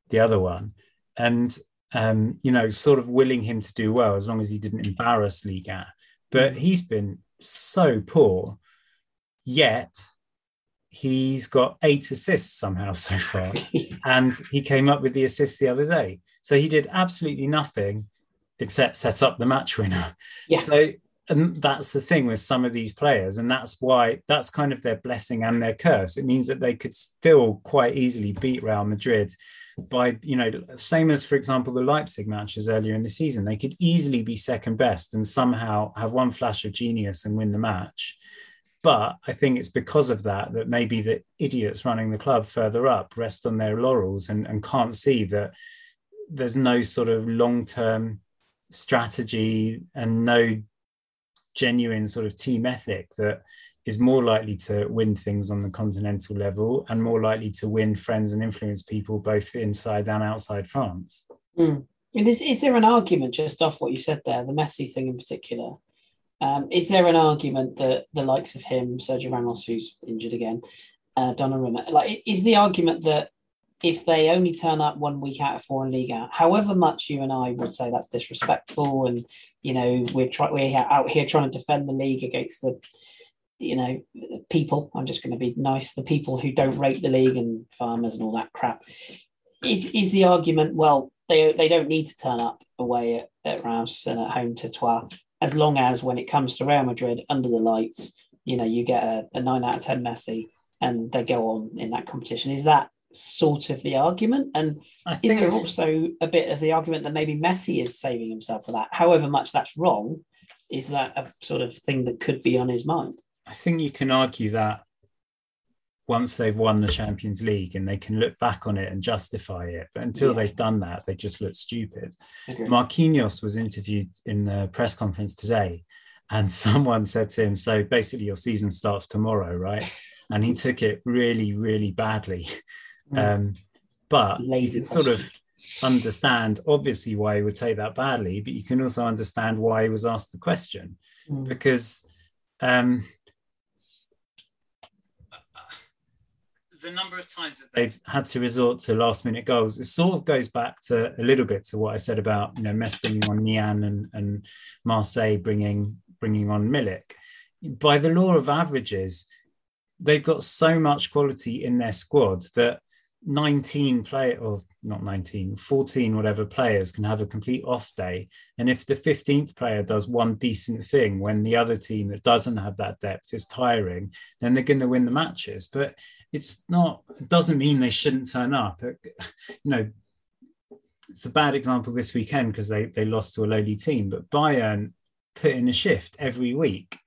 the other one. And, um, you know, sort of willing him to do well as long as he didn't embarrass Liga. But he's been so poor, yet he's got eight assists somehow so far. and he came up with the assist the other day. So he did absolutely nothing except set up the match winner. Yeah. So and that's the thing with some of these players, and that's why that's kind of their blessing and their curse. It means that they could still quite easily beat Real Madrid by you know same as for example the Leipzig matches earlier in the season they could easily be second best and somehow have one flash of genius and win the match but I think it's because of that that maybe the idiots running the club further up rest on their laurels and, and can't see that there's no sort of long term strategy and no genuine sort of team ethic that is more likely to win things on the continental level and more likely to win friends and influence people both inside and outside France. Mm. And is, is there an argument just off what you said there, the Messi thing in particular? Um, is there an argument that the likes of him, Sergio Ramos, who's injured again, uh, Donnarumma, like is the argument that if they only turn up one week out of four in Liga, however much you and I would say that's disrespectful, and you know we're try- we're out here trying to defend the league against the you know, people, I'm just going to be nice, the people who don't rate the league and farmers and all that crap. Is, is the argument, well, they, they don't need to turn up away at, at Reims and at home to Troyes, as long as when it comes to Real Madrid under the lights, you know, you get a, a nine out of 10 Messi and they go on in that competition. Is that sort of the argument? And is there also a bit of the argument that maybe Messi is saving himself for that? However much that's wrong, is that a sort of thing that could be on his mind? I think you can argue that once they've won the Champions League and they can look back on it and justify it. But until yeah. they've done that, they just look stupid. Okay. Marquinhos was interviewed in the press conference today, and someone said to him, So basically, your season starts tomorrow, right? And he took it really, really badly. Mm. Um, but Lazy you can sort of understand, obviously, why he would take that badly, but you can also understand why he was asked the question mm. because. Um, the number of times that they've had to resort to last minute goals, it sort of goes back to a little bit to what I said about you know Metz bringing on Niane and, and Marseille bringing bringing on Milik. By the law of averages, they've got so much quality in their squad that 19 play or not 19 14 whatever players can have a complete off day. And if the 15th player does one decent thing when the other team that doesn't have that depth is tiring then they're going to win the matches. But it's not it doesn't mean they shouldn't turn up. You know it's a bad example this weekend because they they lost to a lowly team but bayern put in a shift every week.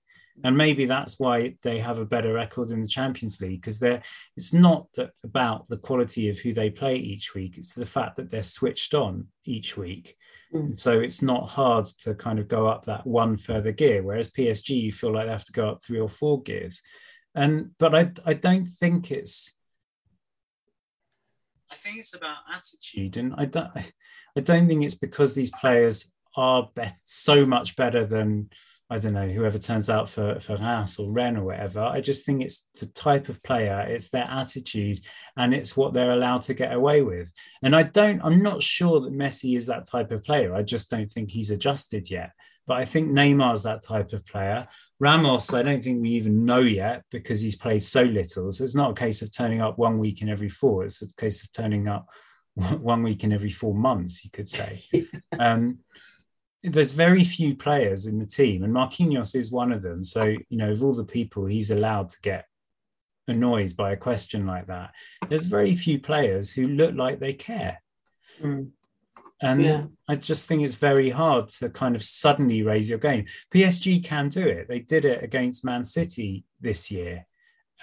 And maybe that's why they have a better record in the champions league because they're it's not that about the quality of who they play each week it's the fact that they're switched on each week. Mm. so it's not hard to kind of go up that one further gear whereas psg you feel like they have to go up three or four gears and but I I don't think it's I think it's about attitude, and I don't I don't think it's because these players are bet- so much better than I don't know whoever turns out for for Haas or Rennes or whatever. I just think it's the type of player, it's their attitude, and it's what they're allowed to get away with. And I don't, I'm not sure that Messi is that type of player. I just don't think he's adjusted yet. But I think Neymar's that type of player. Ramos, I don't think we even know yet because he's played so little. So it's not a case of turning up one week in every four. It's a case of turning up one week in every four months, you could say. um, there's very few players in the team, and Marquinhos is one of them. So, you know, of all the people he's allowed to get annoyed by a question like that, there's very few players who look like they care. Mm. And yeah. I just think it's very hard to kind of suddenly raise your game. PSG can do it. They did it against Man City this year.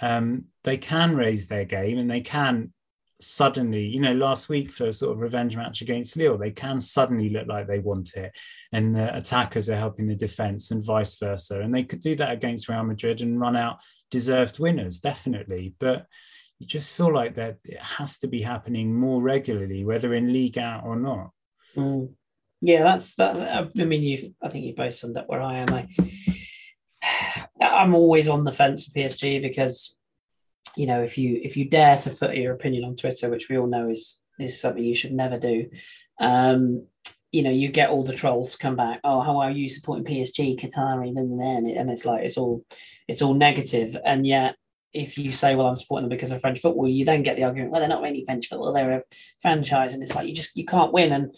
Um, they can raise their game and they can suddenly, you know, last week for a sort of revenge match against Lille, they can suddenly look like they want it. And the attackers are helping the defense and vice versa. And they could do that against Real Madrid and run out deserved winners, definitely. But you just feel like that it has to be happening more regularly, whether in Liga or not. Mm. Yeah, that's that. I mean, you. I think you both summed up where I am. I, I'm always on the fence with PSG because, you know, if you if you dare to put your opinion on Twitter, which we all know is is something you should never do, um, you know, you get all the trolls come back. Oh, how are you supporting PSG, Qatari, and then and it's like it's all it's all negative. negative, and yet if you say, well, I'm supporting them because of French football, you then get the argument, well, they're not really French football, they're a franchise. And it's like, you just, you can't win. And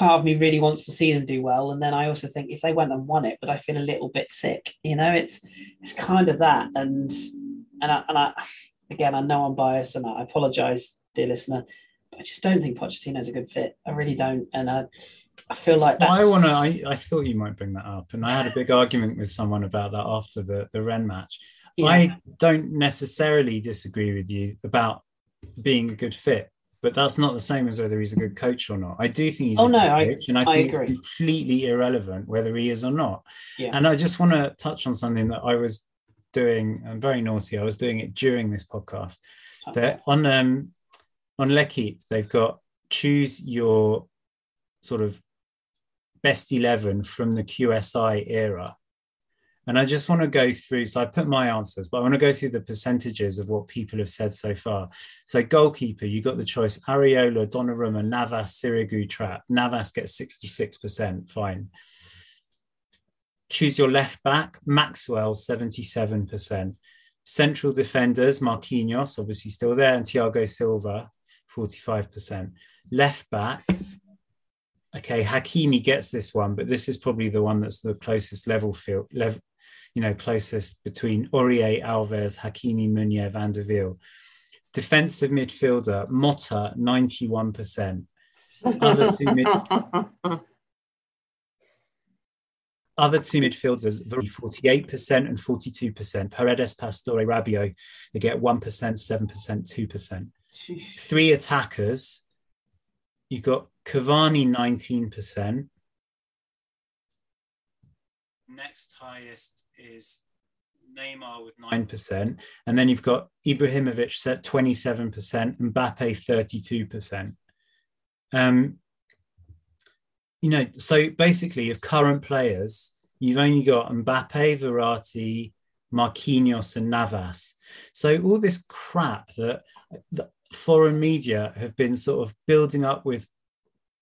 part of me really wants to see them do well. And then I also think if they went and won it, but I feel a little bit sick. You know, it's it's kind of that. And and I, and I again, I know I'm biased, and I apologise, dear listener. I just don't think Pochettino's a good fit. I really don't, and I I feel like So I want to. I, I thought you might bring that up, and I had a big argument with someone about that after the the Rennes match. Yeah. I don't necessarily disagree with you about being a good fit, but that's not the same as whether he's a good coach or not. I do think he's Oh, a no, good I- coach, and I I think agree. it's completely irrelevant whether he is or not. Yeah. And I just want to touch on something that I was doing. I'm very naughty. I was doing it during this podcast. That on um on L'Equipe, they've got choose your sort of best 11 from the QSI era. And I just want to go through. So I put my answers, but I want to go through the percentages of what people have said so far. So goalkeeper, you got the choice: Areola, Donnarumma, Navas, Sirigu, Trapp. Navas gets 66%. Fine. Choose your left back: Maxwell, 77%. Central defenders: Marquinhos, obviously still there, and Thiago Silva, 45%. Left back, okay, Hakimi gets this one, but this is probably the one that's the closest level field, level, you know, closest between Aurier, Alves, Hakimi, Meunier, Van der Wiel. Defensive midfielder, Motta, 91%. Other two mid, other two midfielders, 48% and 42%. Paredes, Pastore, Rabiot, they get 1%, 7%, 2%. Three attackers, you've got Cavani 19%. Next highest is Neymar with 9%. And then you've got Ibrahimovic set 27%, Mbappe 32%. Um, you know, so basically, of current players, you've only got Mbappe, Verratti, Marquinhos, and Navas. So all this crap that the foreign media have been sort of building up with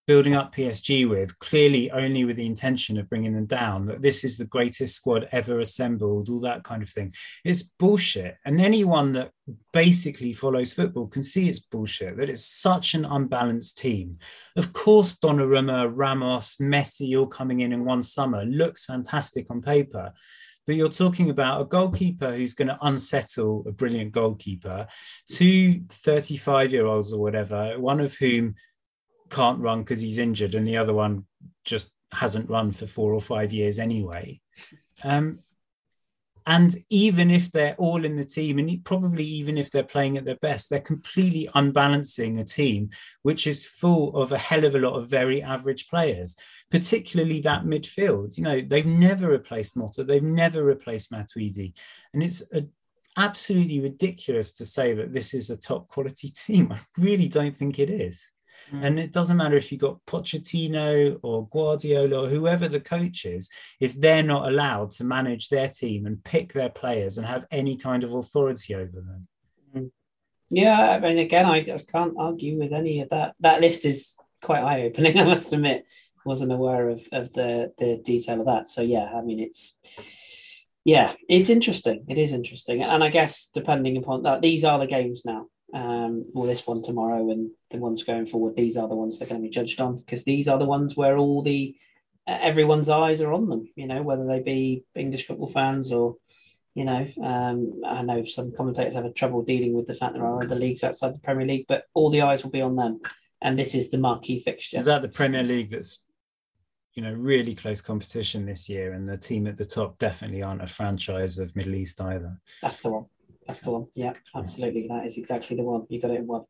building up PSG with, clearly only with the intention of bringing them down, that this is the greatest squad ever assembled, all that kind of thing. It's bullshit. And anyone that basically follows football can see it's bullshit, that it's such an unbalanced team. Of course, Donnarumma, Ramos, Messi all coming in in one summer looks fantastic on paper. But you're talking about a goalkeeper who's going to unsettle a brilliant goalkeeper, two 35 year olds or whatever, one of whom can't run because he's injured, and the other one just hasn't run for four or five years anyway. Um, and even if they're all in the team, and probably even if they're playing at their best, they're completely unbalancing a team which is full of a hell of a lot of very average players, particularly that midfield. You know, they've never replaced Motta, they've never replaced Matuidi. And it's a, absolutely ridiculous to say that this is a top quality team. I really don't think it is. Mm. And it doesn't matter if you've got Pochettino or Guardiola or whoever the coach is, if they're not allowed to manage their team and pick their players and have any kind of authority over them. Yeah, I mean, again, I just can't argue with any of that. That list is quite eye opening, I must admit. Wasn't aware of, of the, the detail of that. So, yeah, I mean, it's, yeah, it's interesting. It is interesting. And I guess depending upon that, these are the games now. Um, or this one tomorrow and the ones going forward, these are the ones they're going to be judged on because these are the ones where all the uh, everyone's eyes are on them, you know, whether they be English football fans or you know, um, I know some commentators have a trouble dealing with the fact there are other leagues outside the Premier League, but all the eyes will be on them. And this is the marquee fixture. Is that the Premier League that's, you know, really close competition this year? And the team at the top definitely aren't a franchise of Middle East either. That's the one. That's the one. Yeah, absolutely. That is exactly the one. You got it in one.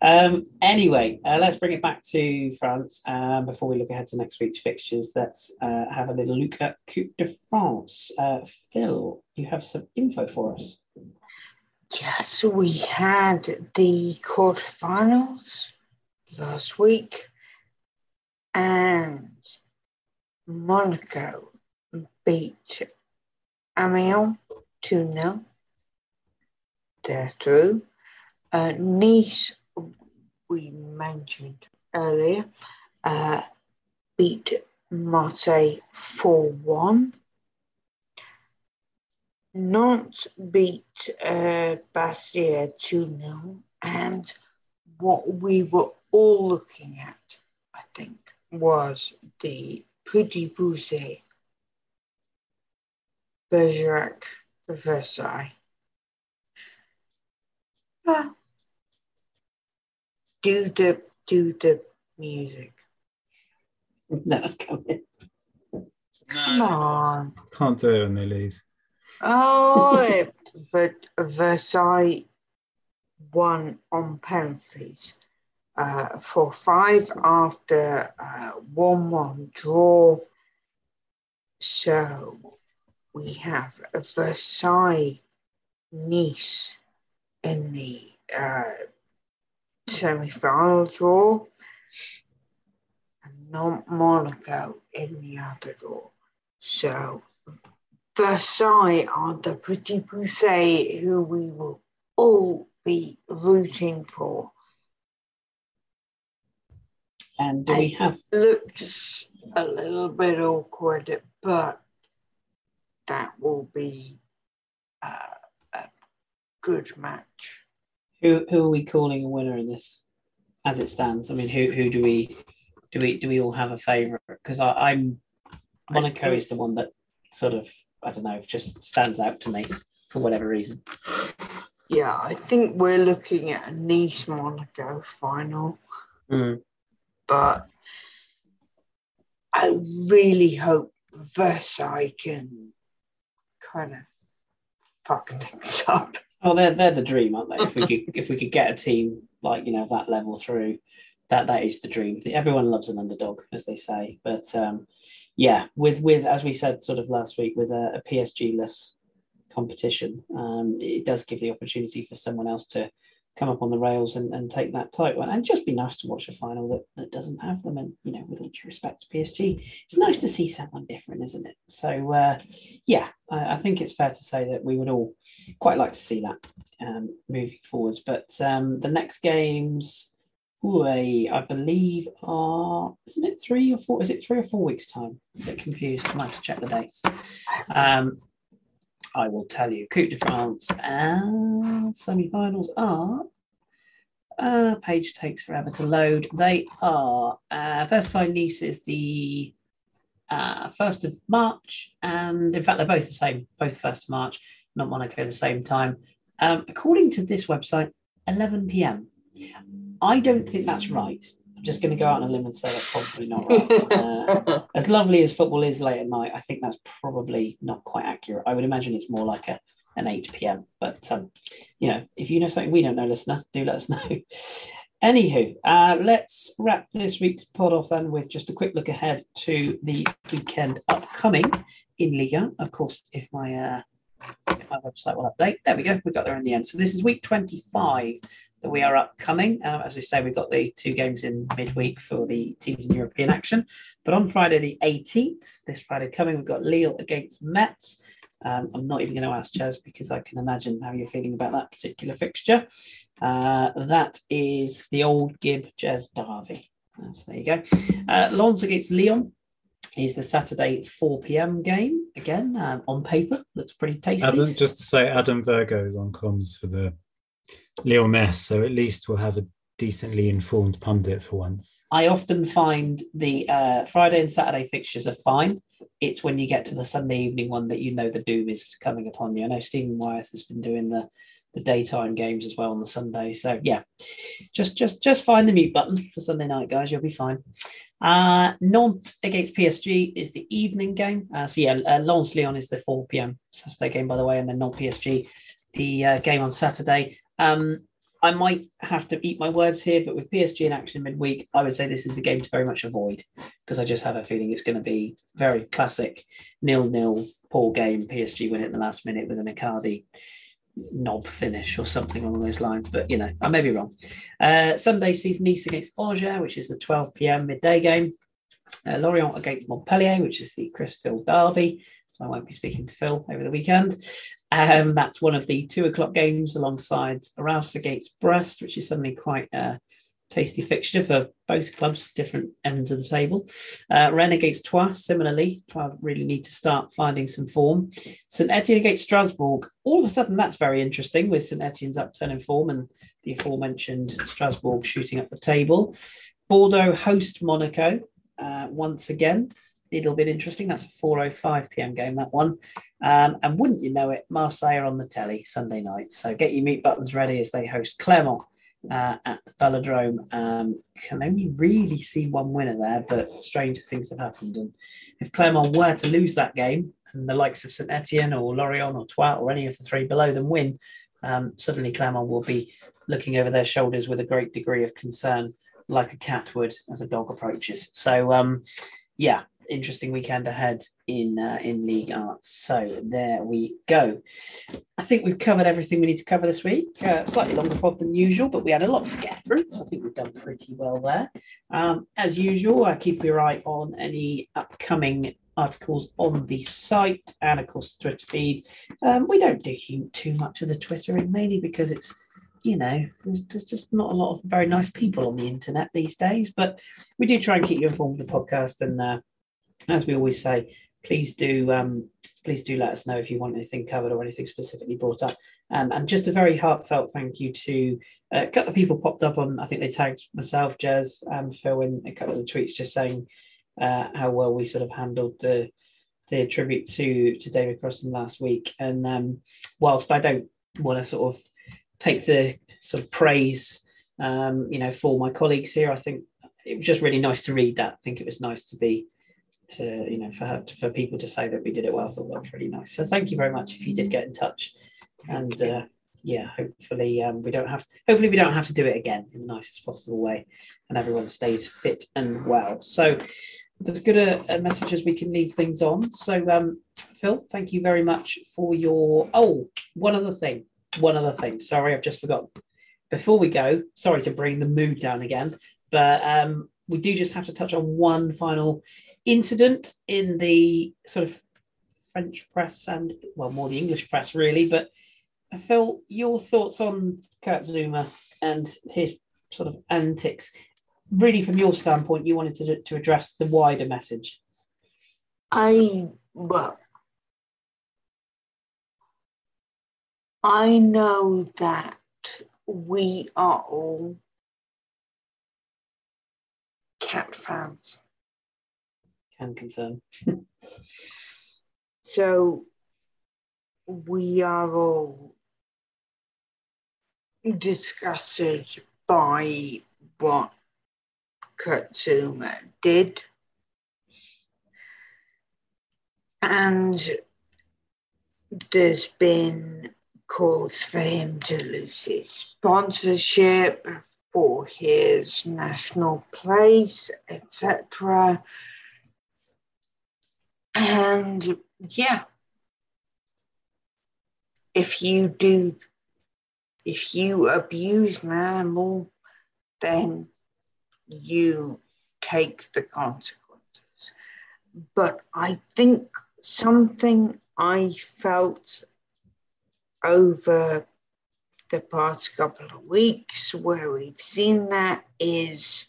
Um, anyway, uh, let's bring it back to France um, before we look ahead to next week's fixtures. Let's uh, have a little look at Coupe de France. Uh, Phil, you have some info for us. Yes, we had the quarterfinals last week, and Monaco beat Amiens 2 0. They're through. Uh, nice, we mentioned earlier, uh, beat Marseille 4 1. Nantes beat uh, Bastia 2 0. And what we were all looking at, I think, was the Petit Poucet Bergerac Versailles. Ah. do the do the music. That's coming. Come No, on. Can't do it when they lose. Oh, it- but Versailles won on penalties. Uh, for five after uh, 1 1 draw. So we have Versailles Nice in the uh, semi final draw and not Monaco in the other draw. So Versailles are the Petit Poucet who we will all be rooting for. And do we have Looks a little bit awkward, but that will be uh, good match. who who are we calling a winner in this as it stands? I mean, who who do we do we do we all have a favourite? Because I'm Monaco is the one that sort of I don't know just stands out to me for whatever reason. Yeah, I think we're looking at a Nice Monaco final, hmm. but I really hope Versailles can kind of fuck things up. Oh, they're they're the dream, aren't they? If we could if we could get a team like you know that level through, that that is the dream. Everyone loves an underdog, as they say. But um, yeah, with with as we said sort of last week, with a, a PSG less competition, um, it does give the opportunity for someone else to come up on the rails and, and take that title. And just be nice to watch a final that, that doesn't have them. And you know, with all due respect to PSG, it's nice to see someone different, isn't it? So uh, yeah, I, I think it's fair to say that we would all quite like to see that um, moving forwards. But um, the next games, ooh, I I believe are isn't it three or four? Is it three or four weeks time? A bit confused. I might have to check the dates. Um, I will tell you. Coupe de France and semi-finals are. Uh, page takes forever to load. They are uh, Versailles Nice is the uh, first of March, and in fact they're both the same, both first of March, not Monaco the same time. Um, according to this website, 11 p.m. I don't think that's right. I'm just going to go out on a limb and say that's probably not right. Uh, as lovely as football is late at night, I think that's probably not quite accurate. I would imagine it's more like a an 8 p.m. But um, you know, if you know something we don't know, listener, do let us know. Anywho, uh, let's wrap this week's pod off then with just a quick look ahead to the weekend upcoming in Liga. Of course, if my uh, if my website will update, there we go. We got there in the end. So this is week 25 that we are upcoming. Um, as we say, we've got the two games in midweek for the teams in European action. But on Friday the 18th, this Friday coming, we've got Lille against Metz. Um, I'm not even going to ask Chaz because I can imagine how you're feeling about that particular fixture. Uh, that is the old Gib Jazz Derby. That's, there you go. Uh, Lens against Lyon is the Saturday 4 p.m. game. Again, um, on paper, looks pretty tasty. Adam, just to say, Adam Virgo is on comms for the Lyon Metz, so at least we'll have a decently informed pundit for once. I often find the uh, Friday and Saturday fixtures are fine. It's when you get to the Sunday evening one that you know the doom is coming upon you. I know Stephen Wyeth has been doing the the daytime games as well on the Sunday. So yeah, just just just find the mute button for Sunday night, guys. You'll be fine. Uh, Nantes against PSG is the evening game. Uh, so yeah, uh, Lens Lyon is the 4 p.m. Saturday game, by the way, and then Nantes PSG, the uh, game on Saturday. Um, I might have to eat my words here, but with PSG in action midweek, I would say this is a game to very much avoid because I just have a feeling it's going to be very classic nil nil poor game. PSG win it in the last minute with an Icardi knob finish or something along those lines. But you know, I may be wrong. Uh, Sunday sees Nice against Angers, which is the 12 p.m. midday game. Uh, Lorient against Montpellier, which is the Chris Phil derby. So I won't be speaking to Phil over the weekend. Um, that's one of the two o'clock games alongside Reims against Brest, which is suddenly quite a tasty fixture for both clubs, different ends of the table. Uh, Rennes against Troyes, similarly. Troyes really need to start finding some form. St Etienne against Strasbourg. All of a sudden, that's very interesting with St Etienne's upturning form and the aforementioned Strasbourg shooting up the table. Bordeaux host Monaco uh, once again. It'll be interesting. That's a 4.05 p.m. game, that one. Um, and wouldn't you know it, Marseille are on the telly Sunday night. So get your mute buttons ready as they host Clermont uh, at the Velodrome. Um, can only really see one winner there, but stranger things have happened. And if Clermont were to lose that game, and the likes of St Etienne or Lorient or Troyes or any of the three below them win, um, suddenly Clermont will be looking over their shoulders with a great degree of concern, like a cat would as a dog approaches. So, um, yeah, interesting weekend ahead in uh, in League Arts. So there we go. I think we've covered everything we need to cover this week. Uh, slightly longer pod than usual, but we had a lot to get through. So I think we've done pretty well there. Um, as usual, I keep your eye on any upcoming articles on the site and of course the Twitter feed. Um, we don't do too much of the Twittering mainly because it's you know there's, there's just not a lot of very nice people on the internet these days but we do try and keep you informed of the podcast and uh, as we always say please do um, please do let us know if you want anything covered or anything specifically brought up um, and just a very heartfelt thank you to uh, a couple of people popped up on i think they tagged myself jez and phil in a couple of the tweets just saying uh, how well we sort of handled the the tribute to to David Crossan last week. And um, whilst I don't want to sort of take the sort of praise, um, you know, for my colleagues here, I think it was just really nice to read that. I think it was nice to be to you know for her, for people to say that we did it well. I thought that was really nice. So thank you very much if you did get in touch, and uh, yeah, hopefully um, we don't have hopefully we don't have to do it again in the nicest possible way, and everyone stays fit and well. So as good a, a message as we can leave things on. So, um, Phil, thank you very much for your. Oh, one other thing. One other thing. Sorry, I've just forgotten. Before we go, sorry to bring the mood down again, but um, we do just have to touch on one final incident in the sort of French press and, well, more the English press, really. But Phil, your thoughts on Kurt Zouma and his sort of antics really from your standpoint you wanted to, to address the wider message i well i know that we are all cat fans can confirm so we are all disgusted by what Kurt Zouma did. And there's been calls for him to lose his sponsorship for his national place, etc. And yeah, if you do, if you abuse an animal, then you take the consequences. But I think something I felt over the past couple of weeks where we've seen that is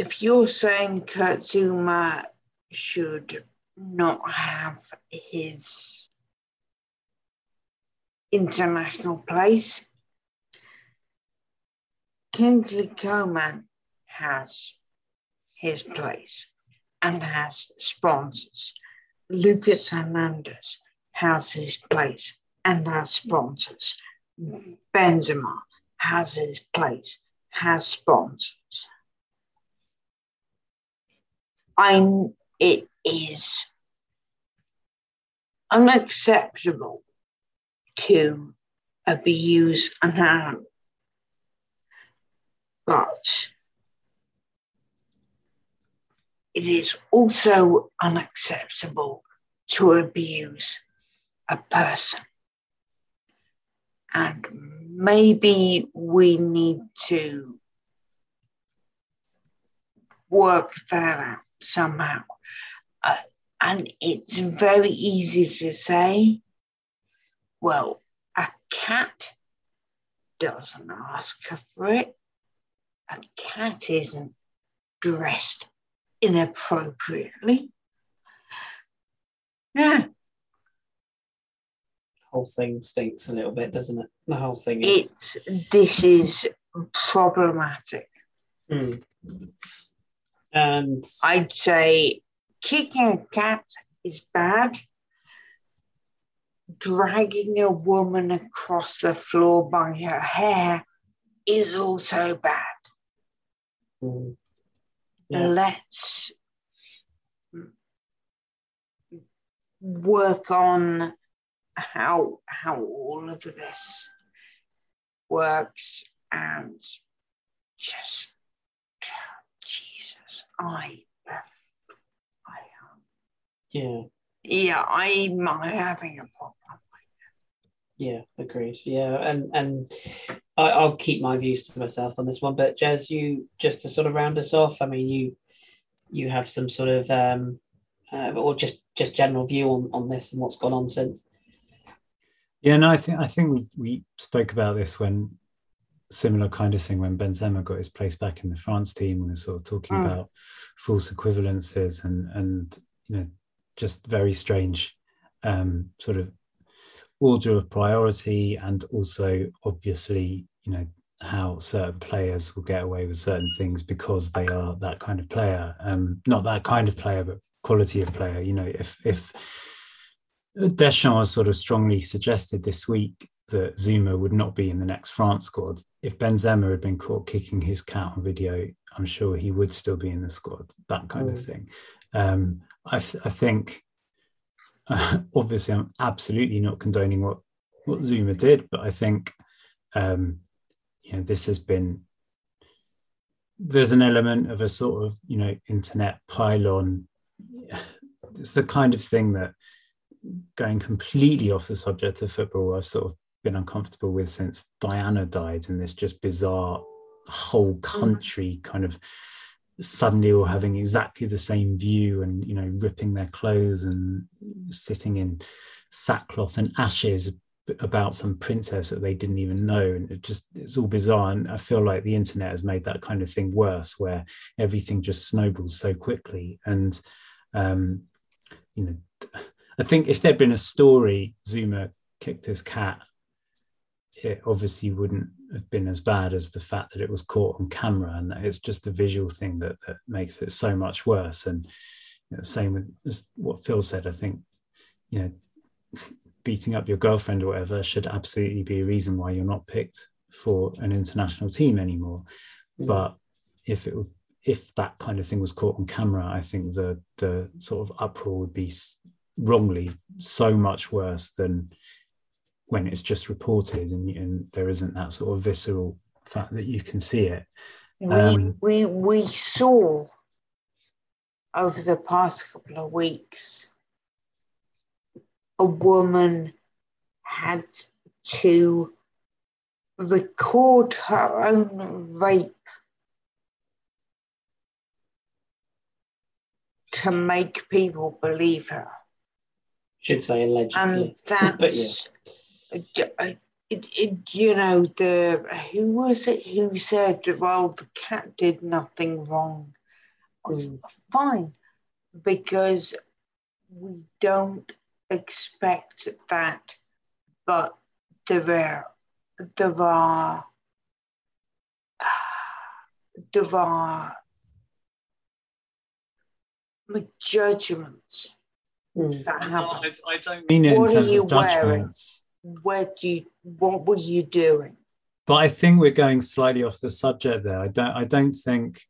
if you're saying Kurt should not have his international place, Kingsley Coman has his place and has sponsors. Lucas Hernandez has his place and has sponsors. Benzema has his place, has sponsors. I it is unacceptable to abuse an animal but it is also unacceptable to abuse a person. And maybe we need to work that out somehow. Uh, and it's very easy to say, well, a cat doesn't ask for it a cat isn't dressed inappropriately. Yeah. The whole thing stinks a little bit, doesn't it? The whole thing is. It's this is problematic. Mm. And I'd say kicking a cat is bad. dragging a woman across the floor by her hair is also bad. Mm. Yeah. Let's work on how how all of this works and just I I um, Yeah. yeah, I'm, I'm having a problem. Yeah, agreed. Yeah, and and I, I'll keep my views to myself on this one. But Jez, you just to sort of round us off. I mean, you you have some sort of um, uh, or just just general view on on this and what's gone on since. Yeah, no, I think I think we, we spoke about this when similar kind of thing when Benzema got his place back in the France team. When We were sort of talking Mm. about false equivalences and and you know just very strange um, sort of order of priority, and also obviously you know how certain players will get away with certain things because they are that kind of player. Um, not that kind of player, but quality of player. You know, if if Deschamps sort of strongly suggested this week that Zouma would not be in the next France squad. If Benzema had been caught kicking his cat on video, I'm sure he would still be in the squad. That kind of Mm. thing. Um, I, th- I think, obviously, I'm absolutely not condoning what what Zouma did, but I think, um, you know, this has been. There's an element of a sort of you know internet pylon. It's the kind of thing that going completely off the subject of football, I've sort of been uncomfortable with since Diana died, and this just bizarre whole country kind of suddenly all having exactly the same view and you know ripping their clothes and sitting in sackcloth and ashes about some princess that they didn't even know. And it just it's all bizarre. And i feel like the internet has made that kind of thing worse where everything just snowballs so quickly. And um you know I think if there'd been a story, Zouma kicked his cat, it obviously wouldn't have been as bad as the fact that it was caught on camera, and that it's just the visual thing that, that makes it so much worse. And you know, same with what Phil said. I think you know, beating up your girlfriend or whatever should absolutely be a reason why you're not picked for an international team anymore. Mm. But if it if that kind of thing was caught on camera, I think the the sort of uproar would be wrongly so much worse than when it's just reported and, and there isn't that sort of visceral fact that you can see it. We, Um, we, we saw over the past couple of weeks a woman had to record her own rape to make people believe her. Should say allegedly. And But that's, it, it, you know, the who was it who said, well, the cat did nothing wrong? Was Mm. fine because we don't expect that, but there are, there are, there are judgments Mm. that I'm happen. I, I don't mean it in What are terms of judgments. Where do you, what were you doing? But I think we're going slightly off the subject there. I don't I don't think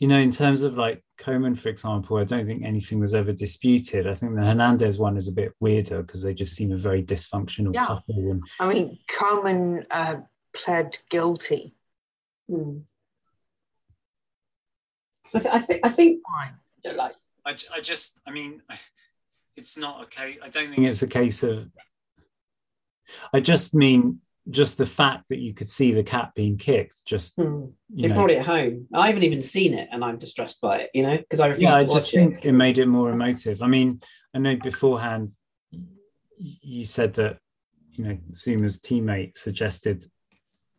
you know, in terms of like Coman, for example, I don't think anything was ever disputed. I think the Hernandez one is a bit weirder because they just seem a very dysfunctional Yeah. couple. And I mean, Coleman uh, pled guilty. Mm. I, th- I think I think Fine. like I, I just I mean it's not okay. I don't think it's a case of I just mean just the fact that you could see the cat being kicked, just mm, they know, brought it home. I haven't even seen it, and I'm distressed by it. You know, because I refuse yeah, I just think it made it more emotive. I mean, I know beforehand you said that you know Zouma's teammate suggested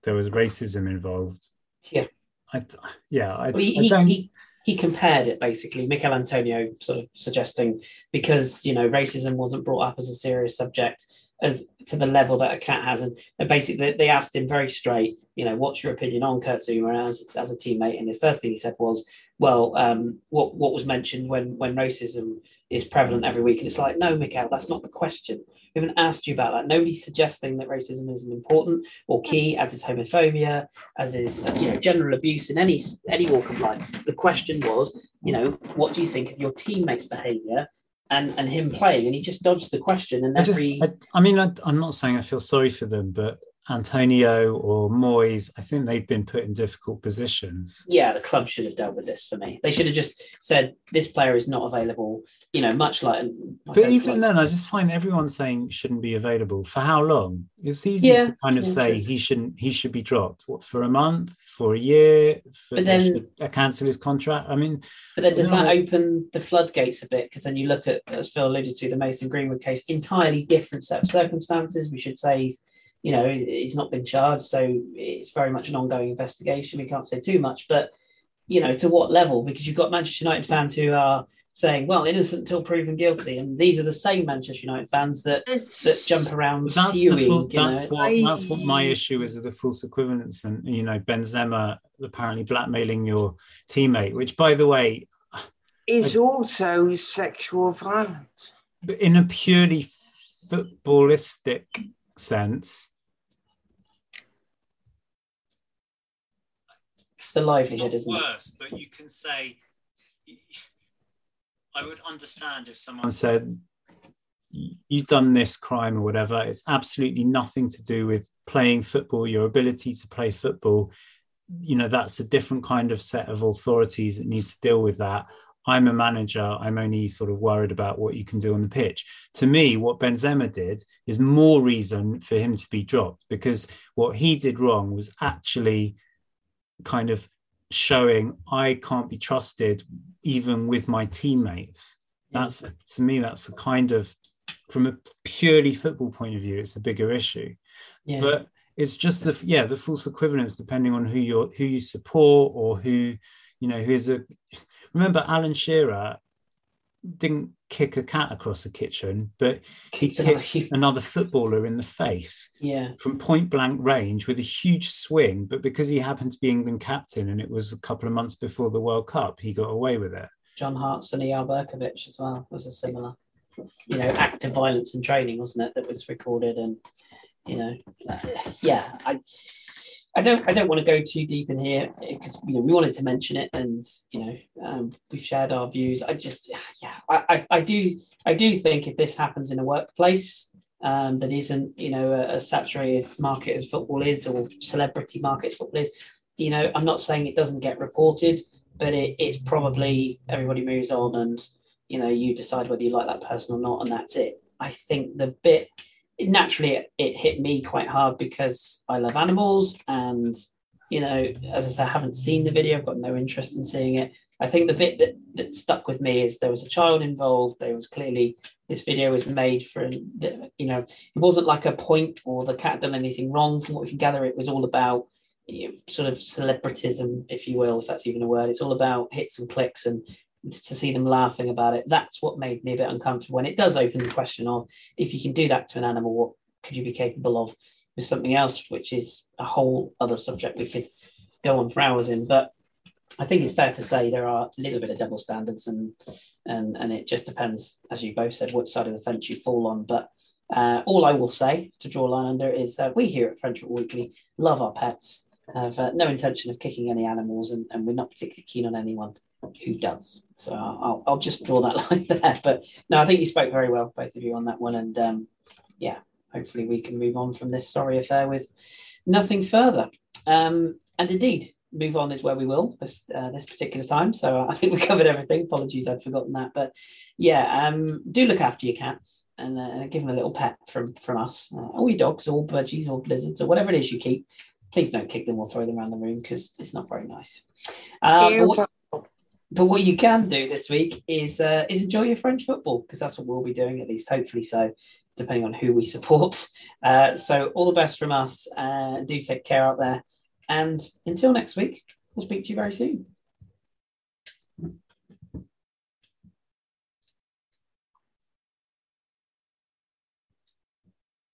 there was racism involved. Yeah. I, yeah, I, Well, he, I he. He, compared it basically, Michael Antonio sort of suggesting because you know racism wasn't brought up as a serious subject as to the level that a cat has. And, and basically, they asked him very straight, you know, what's your opinion on Kurt Zouma as, as a teammate? And the first thing he said was, well, um, what what was mentioned when when racism is prevalent every week, and it's like, no, Michael, that's not the question. We haven't asked you about that. Nobody's suggesting that racism isn't important or key, as is homophobia, as is uh, you know general abuse in any any walk of life. The question was, you know, what do you think of your teammates' behaviour and and him playing, and he just dodged the question. And I, every, just, I, I mean, I, I'm not saying I feel sorry for them, but Antonio or Moyes, I think they've been put in difficult positions. yeah, the club should have dealt with this for me. They should have just said this player is not available. You know, much like. But even like- then, I just find everyone saying shouldn't be available for how long? It's easy Yeah, to kind of say true. he shouldn't, he should be dropped. What for a month, for a year, for But then- uh, cancel his contract? I mean, But then does No. that open the floodgates a bit? Because then you look at, as Phil alluded to, the Mason Greenwood case, entirely different set of circumstances. We should say he's, you know, he's not been charged, so it's very much an ongoing investigation. We can't say too much, but you know, to what level? Because you've got Manchester United fans who are saying, "Well, innocent until proven guilty," and these are the same Manchester United fans that that jump around But that's the full, that's know. what that's what my issue is with the false equivalence and you know Benzema apparently blackmailing your teammate, which by the way, is also sexual violence. but in a purely footballistic sense, It's the livelihood, not isn't it? worse, but you can say I would understand if someone said you've done this crime or whatever. It's absolutely nothing to do with playing football, your ability to play football. You know, that's a different kind of set of authorities that need to deal with that. I'm a manager. I'm only sort of worried about what you can do on the pitch. To me, what Benzema did is more reason for him to be dropped because what he did wrong was actually kind of showing I can't be trusted even with my teammates. That's to me, that's a kind of from a purely football point of view, it's a bigger issue. Yeah. But it's just the yeah, the false equivalence depending on who you're who you support or who, you know, who's a remember Alan Shearer didn't kick a cat across the kitchen, but he Kicked another kicked huge- another footballer in the face yeah. from point blank range with a huge swing, but because he happened to be England captain and it was a couple of months before the World Cup, he got away with it. John Hartson and Eyal Berkovic as well was a similar, you know, act of violence and training, wasn't it? That was recorded, and you know, yeah, I, I don't, I don't want to go too deep in here because you know we wanted to mention it, and you know, um, we've shared our views. I just, yeah, I, I, I do, I do think if this happens in a workplace. Um, that isn't, you know, a, a saturated market as football is, or celebrity market as football is. You know, I'm not saying it doesn't get reported, but it, it's probably everybody moves on and you know you decide whether you like that person or not and that's it i think the bit naturally it, it hit me quite hard because i love animals and you know as i said i haven't seen the video i've got no interest in seeing it. I think the bit that, that stuck with me is there was a child involved. There was clearly this video was made for you know it wasn't like a point or the cat done anything wrong. From what we can gather it was all about you know, sort of celebritism, if you will, if that's even a word. It's all about hits and clicks and to see them laughing about it. That's what made me a bit uncomfortable. And it does open the question of if you can do that to an animal, what could you be capable of with something else, which is a whole other subject we could go on for hours in. But I think it's fair to say there are a little bit of double standards and and and it just depends, as you both said, what side of the fence you fall on. But uh, all I will say to draw a line under is uh, we here at Football Weekly love our pets have uh, no intention of kicking any animals, and, and we're not particularly keen on anyone who does. So I'll, I'll just draw that line there. But no, I think you spoke very well, both of you, on that one. And um, yeah, hopefully we can move on from this sorry affair with nothing further. Um, and indeed, move on is where we will this uh, this particular time. So I think we covered everything. Apologies, I'd forgotten that. But yeah, um, do look after your cats and uh, give them a little pet from from us, uh, or your dogs, all budgies, all lizards, or whatever it is you keep please don't kick them or throw them around the room because it's not very nice. What, but, what, you can do this week is uh, is enjoy your French football because that's what we'll be doing at least, hopefully. So, depending on who we support. Uh, so, all the best from us. Uh, do take care out there, and until next week, we'll speak to you very soon.